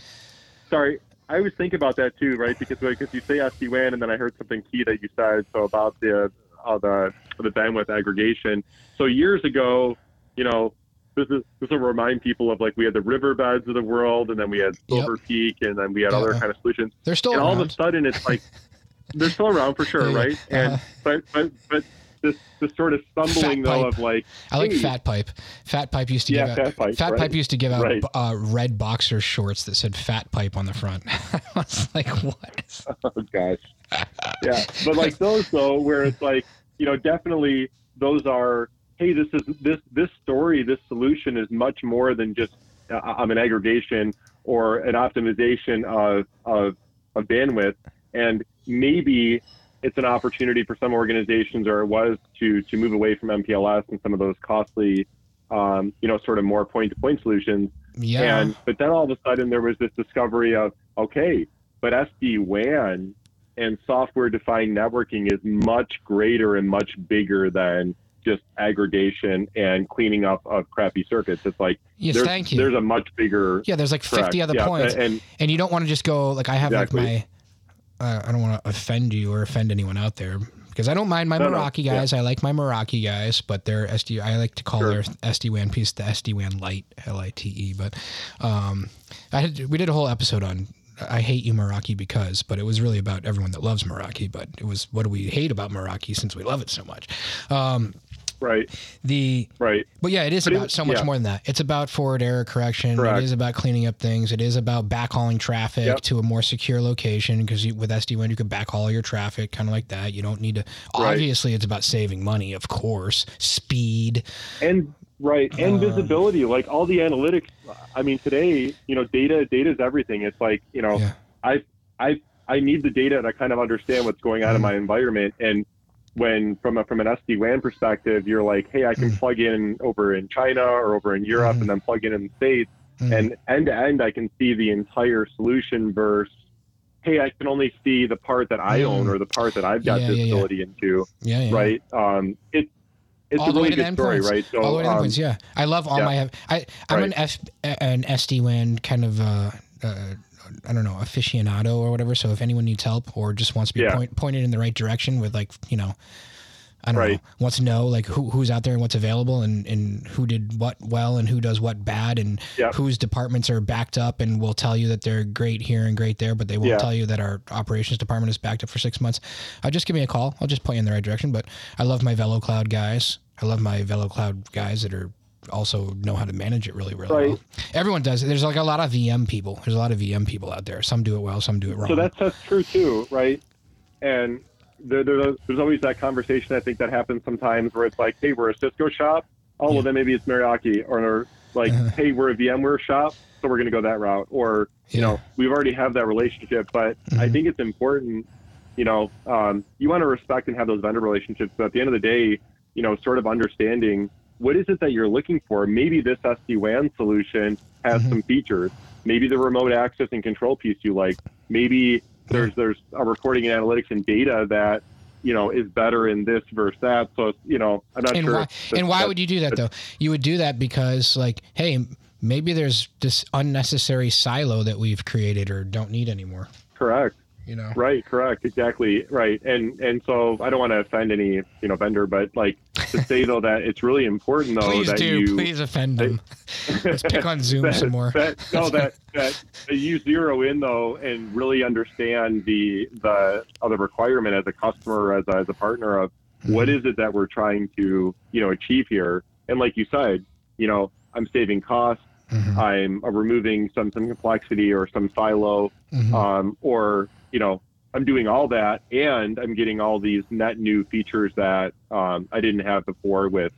Sorry. I always think about that too, right? Because like if you say SD WAN, and then I heard something key that you said so about the uh, the the bandwidth aggregation. So years ago, you know, this is this will remind people of like we had the riverbeds of the world, and then we had Silver Peak, and then we had other kind of solutions. They're still and all of a sudden, it's like (laughs) they're still around for sure, right? And Uh-huh. but but but this this sort of stumbling though pipe. of like I like hey, Fat Pipe. Fat Pipe used to Yeah, give out. Fat Pipe, right. used to give out Right. uh, red boxer shorts that said Fat Pipe on the front. (laughs) I was (laughs) like, what? Oh gosh. yeah, but like those though, where it's like you know, definitely those are. Hey, this is this this story, this solution is much more than just uh, um, an aggregation or an optimization of, of of bandwidth, and maybe it's an opportunity for some organizations, or it was to to move away from MPLS and some of those costly, um, you know, sort of more point to point solutions Yeah. and but then all of a sudden there was this discovery of okay, but SD WAN and software defined networking is much greater and much bigger than just aggregation and cleaning up of crappy circuits. It's like yes, there's, thank you. there's a much bigger yeah, there's like 50 correct. other Yeah, points. and and you don't want to just go like I have Exactly. like my uh, I don't want to offend you or offend anyone out there because I don't mind my No, no, Meraki yeah. guys. I like my Meraki guys, but they're SD. I like to call Sure. their SD WAN piece the SD WAN Lite, L I T E. But um, I had we did a whole episode on. I hate you Meraki because, but it was really about everyone that loves Meraki. But it was what do we hate about Meraki since we love it so much. Um, right, the right, but yeah, it is But it- about so much yeah. more than that. It's about forward error correction. Correct. It is about cleaning up things. It is about backhauling traffic Yep. to a more secure location because with SD-WAN you can backhaul your traffic kind of like that. You don't need to. Right. Obviously, it's about saving money, of course. Speed. and right, and Um, visibility. Like all the analytics. I mean, today, you know, data data is everything. It's like you know, Yeah. I I I need the data to kind of understand what's going on in Mhm. my environment. And when from a from an SD WAN perspective, you're like, hey, I can Mhm. plug in over in China or over in Europe, Mhm. and then plug in in the States, Mm. and end to end, I can see the entire solution. Versus, hey, I can only see the part that I own Mhm. or the part that I've got Yeah, yeah, yeah. visibility into. yeah, yeah. Right? Um, it it's All a the way really to the good story, endpoints. right? So All the way to um, endpoints, yeah. I love all my. I I'm Right. an F an SD WAN kind of. Uh, uh, I don't know aficionado or whatever. So if anyone needs help or just wants to be Yeah. point, pointed in the right direction with like you know, I don't know, Right. wants to know like who who's out there and what's available and and who did what well and who does what bad and Yep. whose departments are backed up and will tell you that they're great here and great there, but they won't Yeah. tell you that our operations department is backed up for six months. Uh, just give me a call. I'll just point you in the right direction. But I love my VeloCloud guys. I love my VeloCloud guys that are also know how to manage it really, really Right. well. Everyone does. There's like a lot of VM people. There's a lot of VM people out there. Some do it well, some do it wrong. So that's that's true too, right? And there, there, there's always that conversation I think that happens sometimes where it's like, hey, we're a Cisco shop. Oh, Yeah. well, then maybe it's Meraki, or like, Uh-huh. (laughs) hey, we're a VMware shop, so we're going to go that route. Or you know, we've already have that relationship, but I Mhm. think it's important. You know, um, you want to respect and have those vendor relationships, but at the end of the day, you know, sort of understanding what is it that you're looking for. Maybe this SD WAN solution has Mhm. some features. Maybe the remote access and control piece you like. Maybe there's there's a reporting and analytics and data that you know is better in this versus that. So you know, I'm not and sure. why and why would you do that though? (laughs) You would do that because like, hey, maybe there's this unnecessary silo that we've created or don't need anymore. correct? You know. Right, correct, exactly, right. And and so I don't want to offend any you know vendor, but like to say though that it's really important though Please that do. you Please offend them. (laughs) Let's pick on Zoom that, some more. That, no, that, that you zero in though and really understand the the other requirement as a customer as a, as a partner of what Mm-hmm. is it that we're trying to you know achieve here. And like you said, you know, I'm saving costs. Mhm. I'm uh, removing some some complexity or some silo, Mhm. um, or you know, I'm doing all that, and I'm getting all these net new features that um, I didn't have before with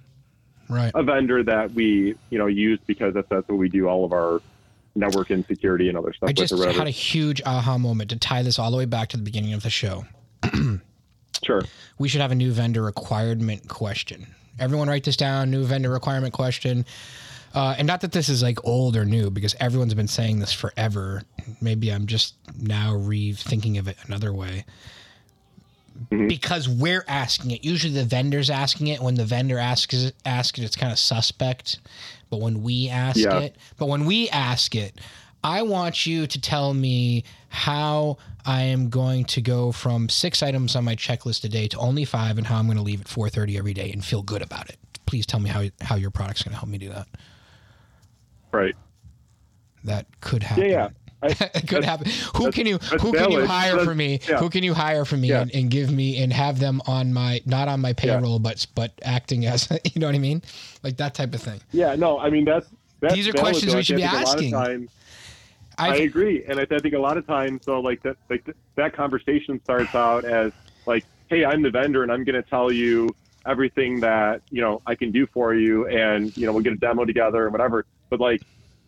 right. a vendor that we you know use because that's that's what we do all of our network and security and other stuff I just had a huge aha moment to tie this all the way back to the beginning of the show. (clears throat) sure. We should have a new vendor requirement question. Everyone write this down. New vendor requirement question. Uh, and not that this is like old or new, because everyone's been saying this forever. Maybe I'm just now rethinking of it another way. Mhm. Because we're asking it. Usually the vendor's asking it. When the vendor asks it, asks it, it's kind of suspect. But when we ask Yeah. it, but when we ask it, I want you to tell me how I am going to go from six items on my checklist a day to only five, and how I'm going to leave at 4:30 every day and feel good about it. Please tell me how how your product's going to help me do that. Right. That could happen. Yeah, yeah. I, (laughs) it could happen. Who can you who can you hire for me? yeah. Who can you hire for me Yeah. and, and give me and have them on my not on my payroll but but acting as (laughs) you know what I mean? Like that type of thing. yeah. No, I mean that's. that's These are valid, questions though. we should be think a lot of asking. I agree, and I, I think a lot of times, so like that, like th- that conversation starts out as like, "Hey, I'm the vendor, and I'm going to tell you everything that you know I can do for you, and you know we'll get a demo together and whatever." But like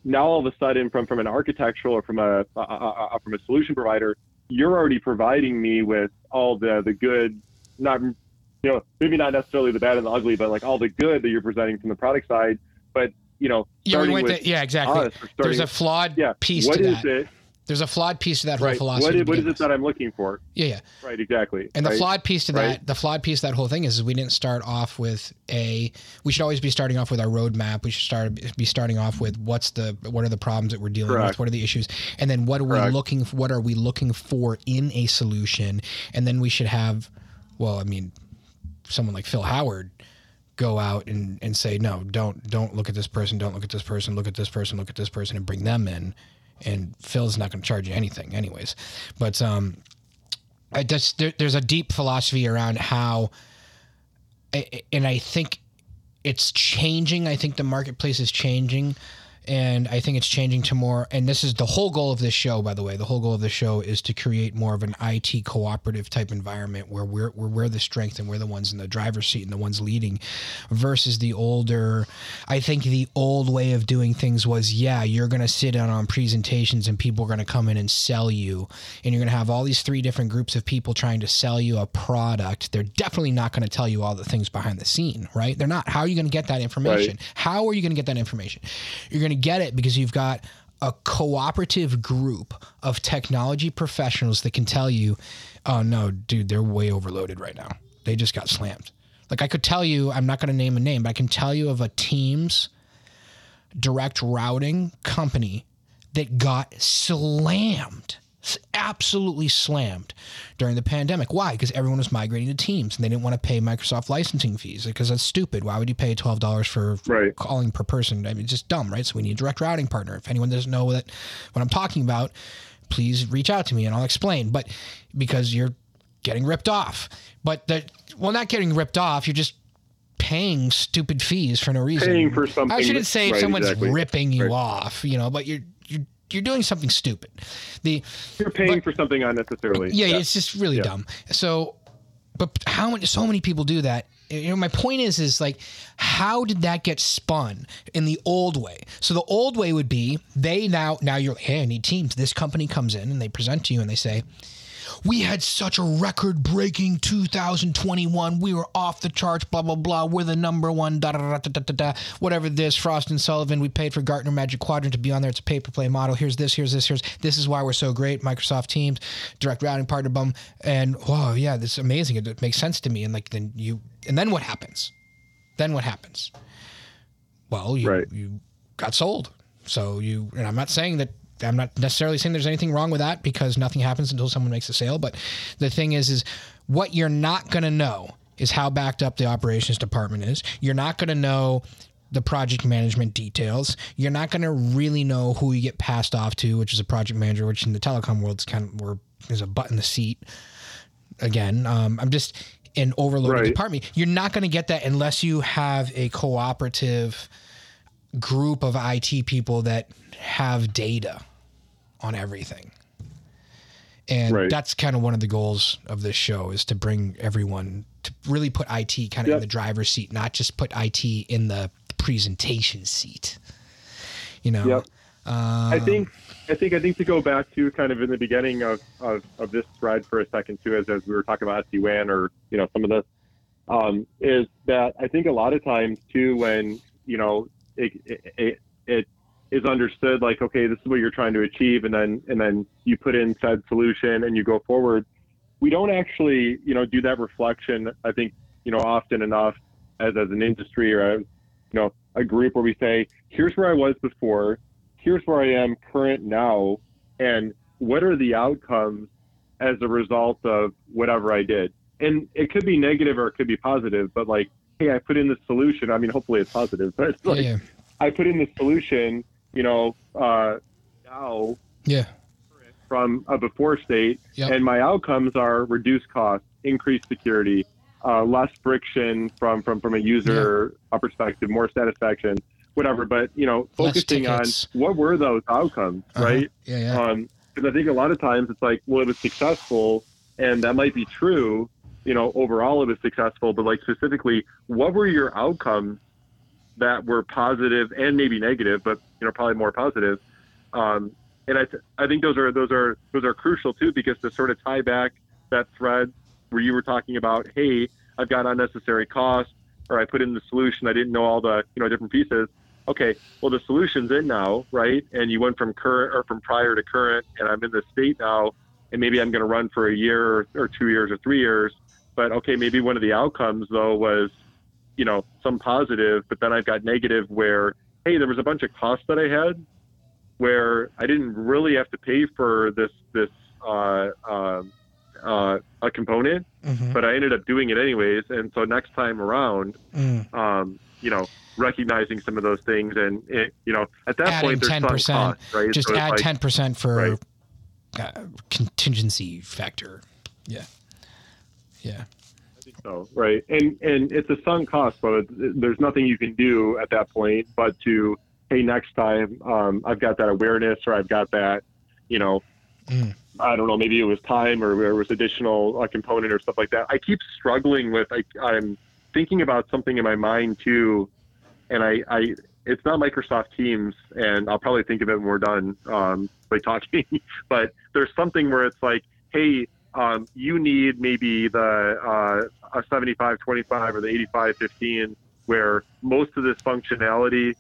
now, all of a sudden, from from an architectural or from a, a, a, from a solution provider, you're already providing me with all the the good, not you know maybe not necessarily the bad and the ugly, but like all the good that you're presenting from the product side. But you know, yeah, we starting went with to, yeah, exactly. us, There's a flawed yeah, piece what to is that. it? There's a flawed piece to that Right. whole philosophy. What, what is it that I'm looking for? Yeah, yeah. Right, exactly. And the right? flawed piece to that, Right. the flawed piece of that whole thing is, is we didn't start off with a. We should always be starting off with our roadmap. We should start be starting off with what's the what are the problems that we're dealing with, what are the issues, and then what are we Correct. looking what are we looking for in a solution, and then we should have, well, I mean, someone like Phil Howard go out and, and say no don't don't look at this person don't look at this person look at this person look at this person and bring them in and phil's not going to charge you anything anyways but um I just there, there's a deep philosophy around how, and I think it's changing. I think the marketplace is changing, and I think it's changing to more. And this is the whole goal of this show, by the way. The whole goal of the show is to create more of an IT cooperative type environment where we're we're, we're the strength and we're the ones in the driver's seat and the ones leading, versus the older. I think the old way of doing things was, yeah, you're going to sit down on presentations and people are going to come in and sell you, and you're going to have all these three different groups of people trying to sell you a product. They're definitely not going to tell you all the things behind the scene, right? They're not. How are you going to get that information? How are you going to get that information? You're going to get it because you've got a cooperative group of technology professionals that can tell you, oh no, dude, they're way overloaded right now. They just got slammed. Like I could tell you, I'm not going to name a name, but I can tell you of a Teams direct routing company that got slammed, absolutely slammed during the pandemic. Why? Because everyone was migrating to Teams and they didn't want to pay Microsoft licensing fees because that's stupid. Why would you pay twelve dollars for Right. calling per person? I mean, it's just dumb, right? So we need a direct routing partner. If anyone doesn't know what what I'm talking about, please reach out to me and I'll explain. But because you're getting ripped off, but the well, not getting ripped off, you're just paying stupid fees for no reason. Paying for something I shouldn't say right, someone's exactly. ripping you Right. off, you know, but you're you're you're doing something stupid. The You're paying But- for something unnecessarily. yeah, it's just really Yeah. dumb. So, but how many? So many people do that. You know, my point is, is like, how did that get spun in the old way? So the old way would be they now now you're hey, I need teams. This company comes in and they present to you and they say. We had such a record breaking 2021. We were off the charts, blah, blah, blah. We're the number one, da, da, da, da, da, da. Whatever this, Frost and Sullivan. We paid for Gartner Magic Quadrant to be on there. It's a pay per play model. Here's this, here's this, here's this is why we're so great. Microsoft Teams, direct routing partner bum. And wow, yeah, this is amazing. It, it makes sense to me. And like, then you, and then what happens? Then what happens? Well, you, Right. you got sold. So you, and I'm not saying that I'm not necessarily saying there's anything wrong with that because nothing happens until someone makes a sale. But the thing is, is what you're not going to know is how backed up the operations department is. You're not going to know the project management details. You're not going to really know who you get passed off to, which is a project manager, which in the telecom world is kind of where there's a butt in the seat. Again, um, I'm just an overloaded Right. department. You're not going to get that unless you have a cooperative group of IT people that have data on everything. And Right. that's kind of one of the goals of this show is to bring everyone to really put IT kind of in the driver's seat, not just put IT in the presentation seat. You know, Yep. Um, I think, I think, I think to go back to kind of in the beginning of, of, of this thread for a second too, as, as we were talking about SD WAN or you know some of this, um, is that I think a lot of times too when you know it, it, it, it is understood like okay this is what you're trying to achieve and then and then you put in said solution and you go forward. We don't actually you know do that reflection. I think you know often enough as as an industry or as you know a group where we say here's where I was before here's where I am current now, and what are the outcomes as a result of whatever I did. And it could be negative or it could be positive, but like, hey, I put in this solution. I mean, hopefully it's positive, but it's like, yeah, I put in this solution, you know, uh, now yeah, from a before state, Yep. and my outcomes are reduced costs, increased security, uh, less friction from from from a user uh, perspective, more satisfaction, whatever. But you know, focusing on what were those outcomes, Uh-huh. right? yeah, yeah. Um, because I think a lot of times it's like, well, it was successful, and that might be true. You know, overall it was successful, but like specifically, what were your outcomes that were positive and maybe negative, but you know, probably more positive. Um, and I, th- I think those are those are those are crucial too, because to sort of tie back that thread where you were talking about, hey, I've got unnecessary costs, or I put in the solution, I didn't know all the you know different pieces. Okay, well the solution's in now, right? And you went from current or from prior to current, and I'm in the state now, and maybe I'm going to run for a year or, or two years or three years. But okay, maybe one of the outcomes though was, you know, some positive, but then I've got negative where, hey, there was a bunch of costs that I had where I didn't really have to pay for this this uh, um uh, a component, Mhm. but I ended up doing it anyways. And so next time around, Mm. um, you know, recognizing some of those things, and it, you know, at that Adding point, there's 10%, cost, right? Just So add like- ten percent for Right. uh, contingency factor. Yeah, yeah, so, right? And and it's a sunk cost, but it, there's nothing you can do at that point but to, hey, next time um, I've got that awareness or I've got that, you know, Mm. I don't know, maybe it was time or there was additional uh, component or stuff like that. I keep struggling with, I, I'm thinking about something in my mind too, and I, I it's not Microsoft Teams, and I'll probably think of it when we're done um, by talking. (laughs) but there's something where it's like, hey, um, you need maybe the uh, a 75-25 or the 85-15, where most of this functionality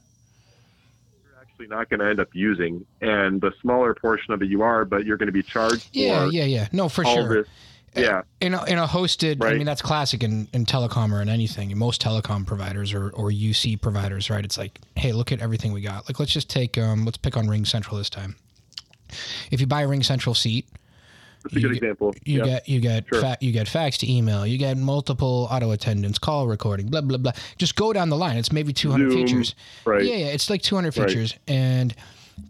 you're actually not going to end up using, and the smaller portion of it you are, but you're going to be charged yeah, for yeah, yeah. No, for sure. this. Yeah, in a, in a hosted, I mean that's classic in, in telecom or in anything. In most telecom providers or, or UC providers, right? It's like, hey, look at everything we got. Like let's just take um, let's pick on RingCentral this time. If you buy a RingCentral seat, that's a You good get- example. you yeah. get you get Sure. fa- you get fax to email, you get multiple auto attendants, call recording, blah blah blah. Just go down the line. It's maybe 200 Zoom, features. right. Yeah, yeah, it's like 200 Right. features. And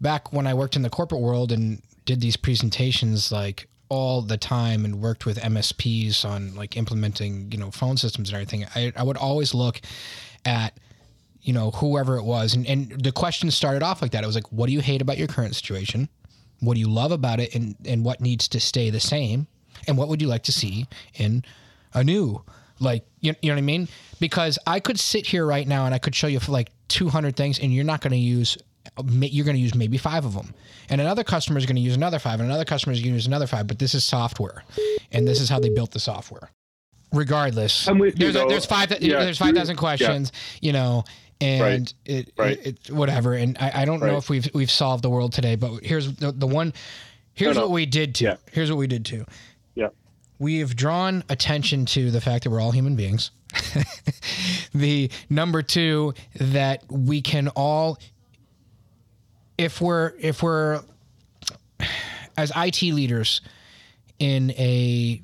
back when I worked in the corporate world and did these presentations like all the time and worked with MSPs on like implementing, you know, phone systems and everything, I, I would always look at you know, whoever it was. And, and the question started off like that. It was like, what do you hate about your current situation? What do you love about it? And, and what needs to stay the same? And what would you like to see in a new? Like, you, you know what I mean? Because I could sit here right now and I could show you for like 200 things and you're not going to use, you're going to use maybe five of them. And another customer is going to use another five and another customer is going to use another five. But this is software. And this is how they built the software. Regardless, I'm you, there's, there's five. Yeah, there's five thousand yeah. questions. You know, and Right. it, Right. it, it whatever. And I, I don't know if we've we've solved the world today, but here's the, the one. Here's No, no. what we did to. Yeah. Here's what we did to. Yeah. We've drawn attention to the fact that we're all human beings. (laughs) the number two that we can all, if we're if we're as IT leaders in a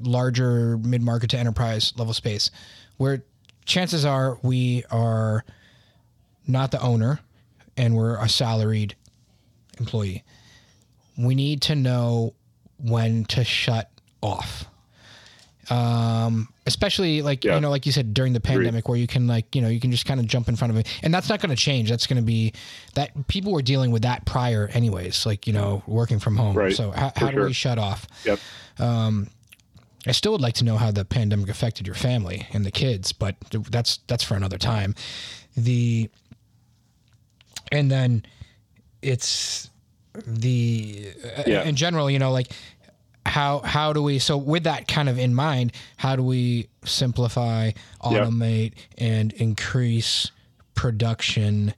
larger mid market to enterprise level space, where chances are we are not the owner and we're a salaried employee. We need to know when to shut off. Um, especially like Yeah. you know, like you said during the pandemic, where you can like you know you can just kind of jump in front of it, and that's not going to change. That's going to be that people were dealing with that prior, anyways. Like you know, working from home. Right. So how, do sure. we shut off? Yep. I still would like to know how the pandemic affected your family and the kids, but that's that's for another time. The and then it's the uh, Yeah. in general, you know, like how how do we so with that kind of in mind, how do we simplify, automate, and increase production?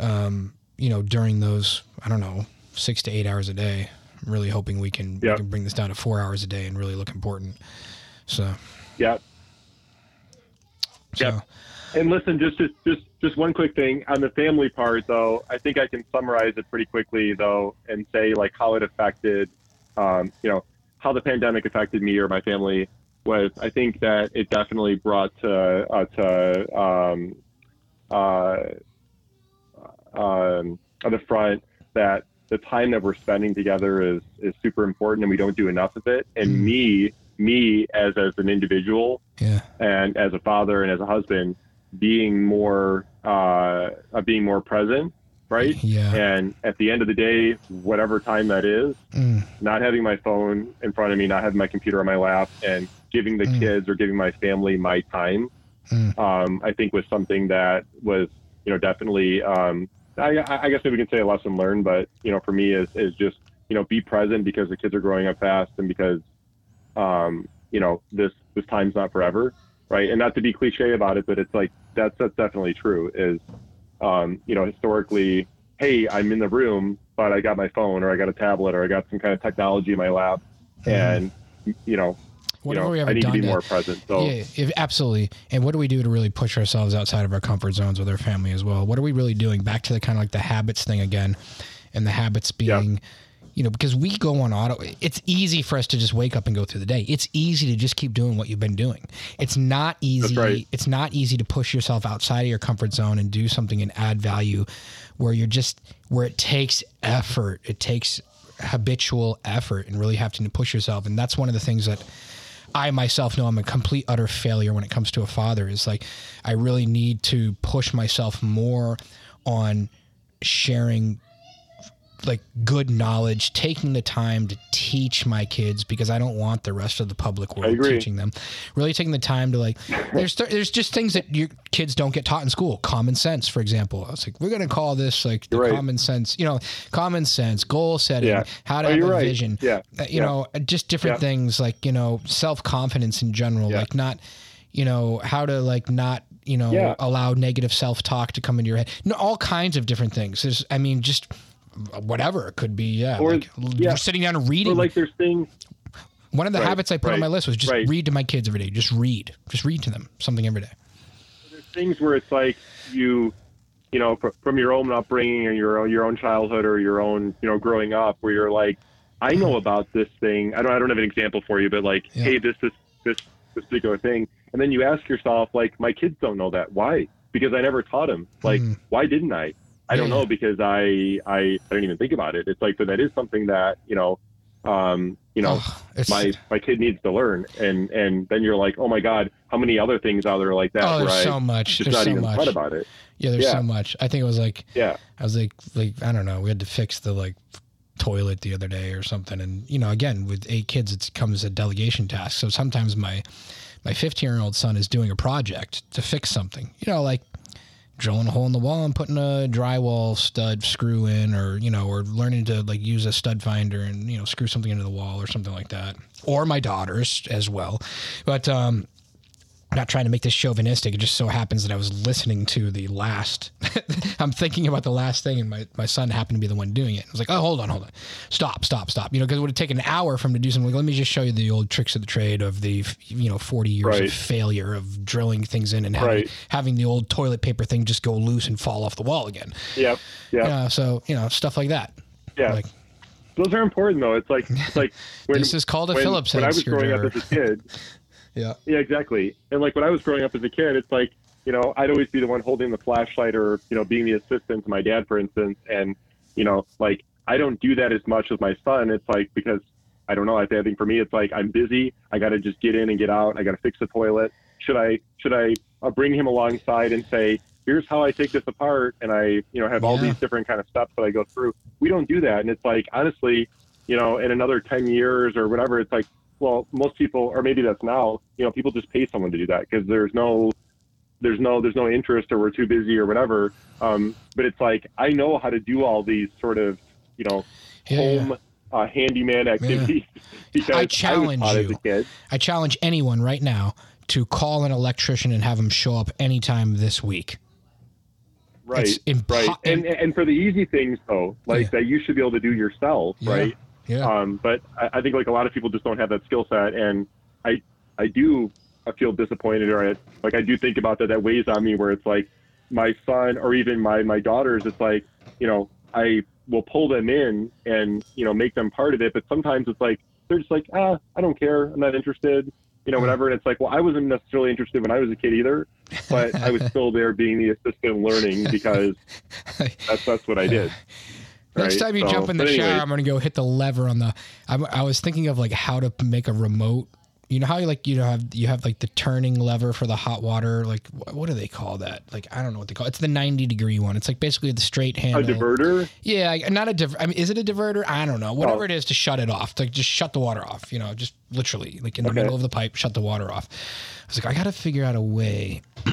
Um, you know, during those I don't know six to eight hours a day. I'm really hoping we can Yeah. we can bring this down to four hours a day and really look important. So, Yeah. so Yep. And listen, just just just just one quick thing on the family part, though. I think I can summarize it pretty quickly, though, and say like how it affected, um, you know, how the pandemic affected me or my family was. I think that it definitely brought to uh, to um, uh, um, on the front that the time that we're spending together is is super important, and we don't do enough of it. And Mm. me, me as as an individual yeah, and as a father and as a husband being more uh, uh, being more present right yeah, and at the end of the day whatever time that is mm, not having my phone in front of me not having my computer on my lap and giving the Mm. kids or giving my family my time Mm. um, i think was something that was you know definitely um, I, I guess maybe we can say a lesson learned but you know for me is, is just you know be present because the kids are growing up fast and because um, you know this this time's not forever right and not to be cliche about it but it's like that's that's definitely true is um, you know historically hey i'm in the room but i got my phone or i got a tablet or i got some kind of technology in my lap and you know What you have know we ever i need to be to- more present so yeah, if, absolutely. And what do we do to really push ourselves outside of our comfort zones with our family as well? What are we really doing? Back to the kind of like the habits thing again, and the habits Yeah. being, you know, because we go on auto. It's easy for us to just wake up and go through the day. It's easy to just keep doing what you've been doing. It's not easy. right. It's not easy to push yourself outside of your comfort zone and do something and add value, where you're just where it takes effort. It takes habitual effort and really having to push yourself. And that's one of the things that I myself know I'm a complete utter failure when it comes to a father is like I really need to push myself more on sharing like good knowledge, taking the time to teach my kids because I don't want the rest of the public world teaching them. Really taking the time to like (laughs) there's there's just things that your kids don't get taught in school. Common sense, for example. I was like, we're gonna call this like the right. common sense, you know, common sense, goal setting, Yeah. how to Oh, have a right. vision Yeah. uh, you Yeah. know, uh, just different Yeah. things like, you know, self confidence in general, like not, you know, how to like not, you know, allow negative self talk to come into your head. No, all kinds of different things. There's, I mean, just whatever it could be. Yeah. Or- like, yeah. Sitting down and or reading. like there's things One of the right, habits I put on my list was just right. read to my kids every day. Just read. Just read to them something every day. there's things where it's like you you know fr- from your own upbringing or your own your own childhood or your own you know growing up where you're like I (clears throat) know about this thing I don't I don't have an example for you but like Yeah. hey this this this this particular thing and then you ask yourself like my kids don't know that why because I never taught them like Mhm. why didn't I I don't know because I, I I didn't even think about it it's like but that is something that you know um you know Oh, my my kid needs to learn and and then you're like oh my god how many other things out there like that oh, there's I so much. just There's not so even much. thought about it Yeah, there's Yeah. so much. I think it was like yeah I was like, like I don't know. We had to fix the like toilet the other day or something, and you know, again with eight kids, it comes a delegation task. So sometimes my my 15 year old son is doing a project to fix something. You know, like drilling a hole in the wall and putting a drywall stud screw in, or you know, or learning to like use a stud finder and you know screw something into the wall or something like that. Or my daughters as well, but um, I'm not trying to make this chauvinistic. It just so happens that I was listening to the last. (laughs) I'm thinking about the last thing, and my, my son happened to be the one doing it. I was like, oh, hold on, hold on. Stop, stop, stop. You know, because it would have taken an hour for him to do something. Like, let me just show you the old tricks of the trade of the, you know, 40 years Right. of failure of drilling things in and having, Right. having the old toilet paper thing just go loose and fall off the wall again. Yep. Yep. Yeah. so, you know, stuff like that. Yeah. Like, those are important though. It's like it's like (laughs) when this is called a when, Phillips when head I was growing up as a kid. Yeah. Yeah, exactly. And like when I was growing up as a kid, it's like you know I'd always be the one holding the flashlight or you know being the assistant to my dad, for instance. And you know like I don't do that as much with my son. It's like because I don't know. I think for me, it's like I'm busy. I got to just get in and get out. I got to fix the toilet. Should I should I uh, bring him alongside and say, here's how I take this apart, and I you know have all Yeah. these different kind of steps that I go through. We don't do that, and it's like honestly, you know, in another ten years or whatever, it's like well, most people, or maybe that's now, you know, people just pay someone to do that because there's no, there's no, there's no interest or we're too busy or whatever. Um, but it's like I know how to do all these sort of, you know, Yeah, yeah. home Uh, handyman activities (laughs) because I challenge as you. I challenge anyone right now to call an electrician and have him show up anytime this week. Right, impo- right, and and for the easy things though, like Yeah. that you should be able to do yourself, Yeah. right? Yeah. Um, but I, I think like a lot of people just don't have that skill set, and I I do I feel disappointed or I, like I do think about that. That weighs on me where it's like my son or even my my daughters. It's like you know I will pull them in and you know make them part of it, but sometimes it's like they're just like ah I don't care I'm not interested you know whatever and it's like well I wasn't necessarily interested when I was a kid either, but I was (laughs) still there being the assistant learning because (laughs) that's that's what I did. Next right? time you So, jump in the shower. I'm gonna go hit the lever on the. I'm, I was thinking of like how to make a remote. You know how you like you know have you have like the turning lever for the hot water. Like what do they call that? Like I don't know what they call. it. It's the 90 degree one. It's like basically the straight handle A diverter? Yeah, not a diver. I mean, is it a diverter? I don't know. Whatever Oh. it is to shut it off. Like just shut the water off. You know, just literally like in the Okay. middle of the pipe, shut the water off. I was like, I got to figure out a way (clears throat)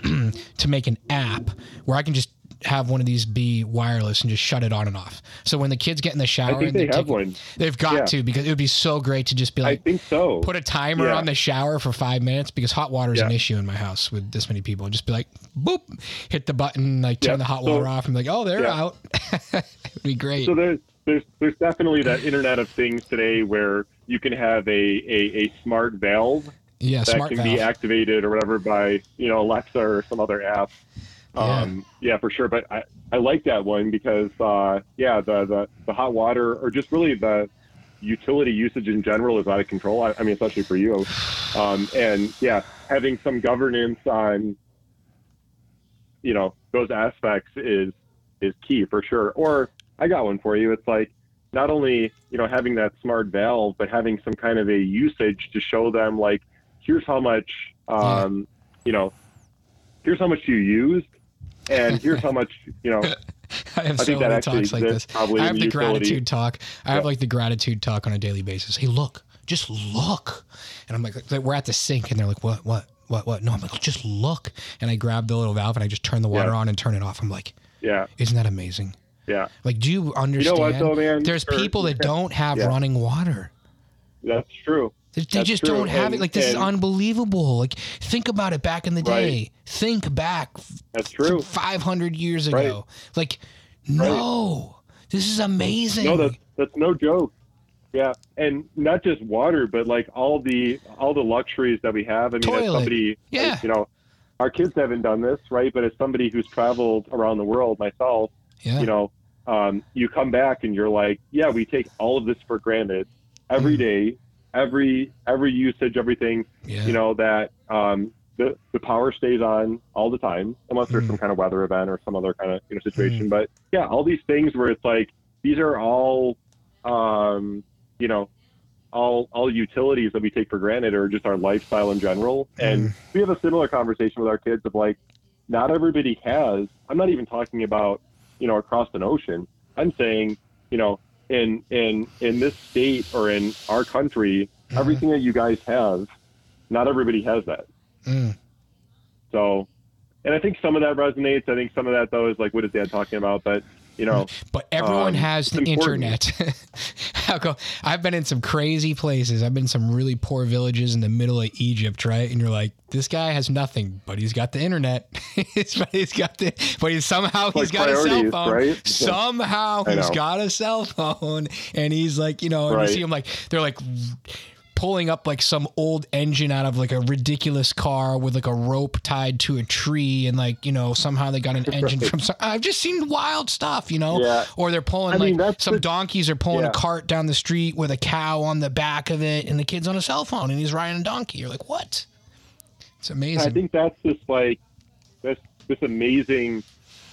to make an app where I can just have one of these be wireless and just shut it on and off. So when the kids get in the shower, I think they have taking- one. They've got Yeah. to because it would be so great to just be like, I think so. Put a timer Yeah. on the shower for five minutes because hot water is an issue in my house with this many people. And just be like, boop, hit the button, like turn Yeah. the hot So- water off, and be like, oh, they're Yeah. out. (laughs) It'd be great. So there's there's there's definitely that Internet of Things today where you can have a, a, a smart valve yeah, that can valve. be activated or whatever by you know Alexa or some other app. Um, yeah. for sure. But I, I like that one because uh, yeah, the, the the hot water or just really the utility usage in general is out of control. I, I mean, especially for you. Um, and yeah, having some governance on you know those aspects is is key for sure. Or I got one for you. It's like not only you know having that smart valve, but having some kind of a usage to show them like here's how much um, you know here's how much you used, and here's how much you know. (laughs) I have I so think that many actually talks like this. I have the utility. gratitude talk. I have like the gratitude talk on a daily basis. Hey, look, just look. And I'm like, we're at the sink, and they're like, what, what, what, what? No, I'm like, just look. And I grab the little valve and I just turn the water Yeah. on and turn it off. I'm like, Yeah, isn't that amazing? yeah, Like, do you understand? what, though, man? There's people that (laughs) don't have Yeah. running water. that's true. They, just true. don't have And- it. Like this is unbelievable. Like think about it back in the Right. day. Think back That's true. 500 years ago. Right. Like no. This is amazing. No, that's that's no joke. Yeah, and not just water, but like all the all the luxuries that we have. I mean, as somebody, Yeah. like, you know, our kids haven't done this, right? But as somebody who's traveled around the world myself, yeah. you know, um, you come back and you're like, yeah, we take all of this for granted every Mm. day, every every usage, everything. yeah. You know that um, the the power stays on all the time, unless there's Mm. some kind of weather event or some other kind of you know situation. But yeah, all these things where it's like these are all, um, you know, all all utilities that we take for granted or just our lifestyle in general. And we have a similar conversation with our kids of like, not everybody has. I'm not even talking about you know across an ocean. I'm saying you know in in in this state or in our country, Mhm. everything that you guys have, not everybody has that. Mm. So, and I think some of that resonates. I think some of that though is like what is Dad talking about? But you know, But everyone Um, has the internet. (laughs) How go? I've been in some crazy places. I've been in some really poor villages in the middle of Egypt, right? And you're like, this guy has nothing, but he's got the internet. (laughs) he's he's got the, but he's somehow he's got a cell phone. right? (laughs) Somehow he's got a cell phone, and he's like, you know, and Right. you see him like they're like pulling up like some old engine out of like a ridiculous car with like a rope tied to a tree and like you know somehow they got an engine from some, I've just seen wild stuff you know? Yeah. or they're pulling I like mean, some the- donkeys are pulling Yeah. a cart down the street with a cow on the back of it and the kid's on a cell phone and he's riding a donkey. You're like what? It's amazing I think that's just like this this amazing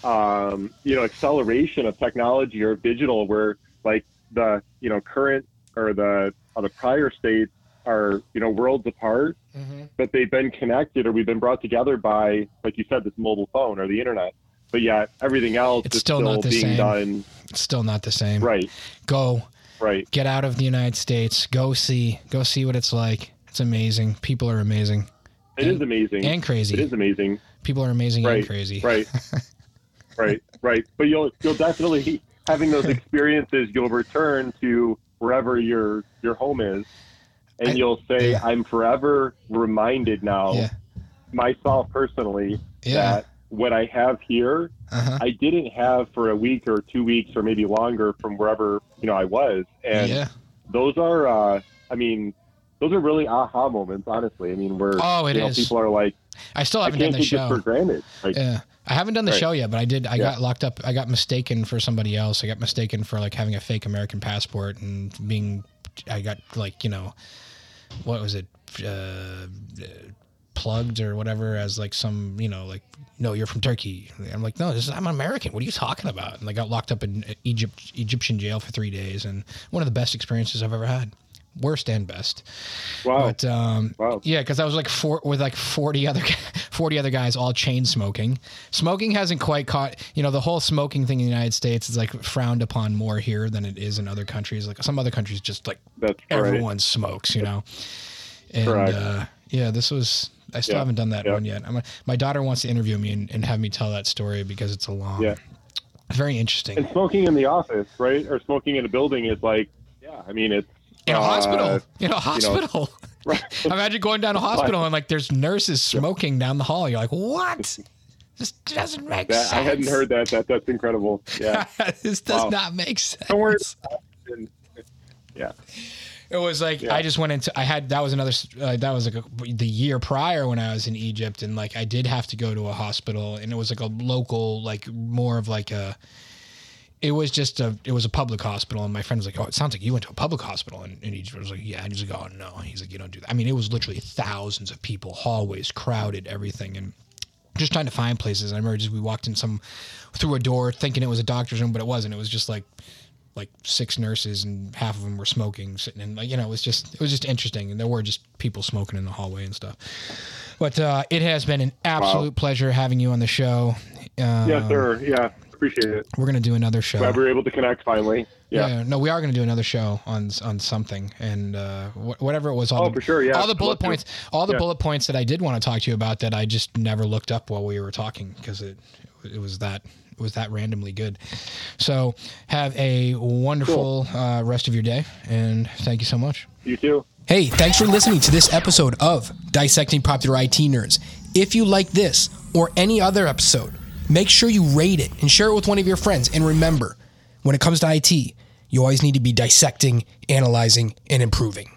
um, you know acceleration of technology or digital where like the you know current or the or the prior states are you know worlds apart Mhm. but they've been connected or we've been brought together by like you said this mobile phone or the internet. But yet everything else It's is still still, not the being same. done it's still not the same. Right. Go right. get out of the united states. Go see go see what it's like. It's amazing. People are amazing. It is amazing. and crazy. It is amazing. People are amazing right. and crazy. Right. (laughs) Right. Right. But you'll you'll definitely having those (laughs) experiences you'll return to wherever your your home is and I- you'll say yeah. i'm forever reminded now Yeah. myself personally Yeah. that what i have here uh-huh i didn't have for a week or two weeks or maybe longer from wherever you know i was and those are uh i mean those are really aha moments honestly i mean where Oh, it you know, is. people are like i still haven't done can't the take this for granted like yeah i haven't done the Right. show yet but i did i Yeah. got locked up i got mistaken for somebody else i got mistaken for like having a fake american passport and being i got like you know what was it uh plugged or whatever as like some you know like no you're from turkey. I'm like no this is, i'm american. What are you talking about? And i got locked up in egypt egyptian jail for three days and one of the best experiences i've ever had. Worst and best. Wow. But um, Wow. yeah, because I was like four with like forty other (laughs) forty other guys all chain smoking. Smoking hasn't quite caught. You know, the whole smoking thing in the United States is like frowned upon more here than it is in other countries. Like some other countries, just like that's right everyone smokes. You know, and uh, yeah, this was. I still Yeah. haven't done that Yeah. one yet. I'm, my daughter wants to interview me and, and have me tell that story because it's a long. Yeah. Very interesting. and smoking in the office, right, or smoking in a building is like, yeah, I mean, it's in a uh, hospital. In a hospital. Right. (laughs) Imagine going down a hospital and like there's nurses smoking down the hall. You're like, what? This doesn't make That, sense. I hadn't heard that. That that's incredible. Yeah. (laughs) this does Wow. not make sense. Don't worry. Yeah. It was like Yeah. I just went into. I had that was another. Uh, that was like a, the year prior when I was in Egypt, and like I did have to go to a hospital, and it was like a local, like more of like a. It was just a. It was a public hospital, and my friend was like, "Oh, it sounds like you went to a public hospital and, Egypt." I was like, "Yeah." And he's like, "Oh no." He's like, "You don't do that." I mean, it was literally thousands of people, hallways crowded, everything, and just trying to find places. I remember just we walked in some through a door thinking it was a doctor's room, but it wasn't. It was just like like six nurses and half of them were smoking, sitting in like you know it was just it was just interesting, and there were just people smoking in the hallway and stuff. But uh, it has been an absolute pleasure having you on the show. Uh, Yes, sir. Yeah. Appreciate it. We're gonna do another show. Glad we were able to connect finally. Yeah. no, we are going to do another show on on something, and uh, wh- whatever it was. All Oh, the, for sure, yeah. All the bullet Love to. points, all the Yeah. bullet points that I did want to talk to you about that I just never looked up while we were talking because it it was that it was that randomly good. So have a wonderful uh, rest of your day, and thank you so much. You too. Hey, thanks for listening to this episode of Dissecting Popular IT Nerds. If you like this or any other episode, make sure you rate it and share it with one of your friends. And remember, when it comes to IT, you always need to be dissecting, analyzing, and improving.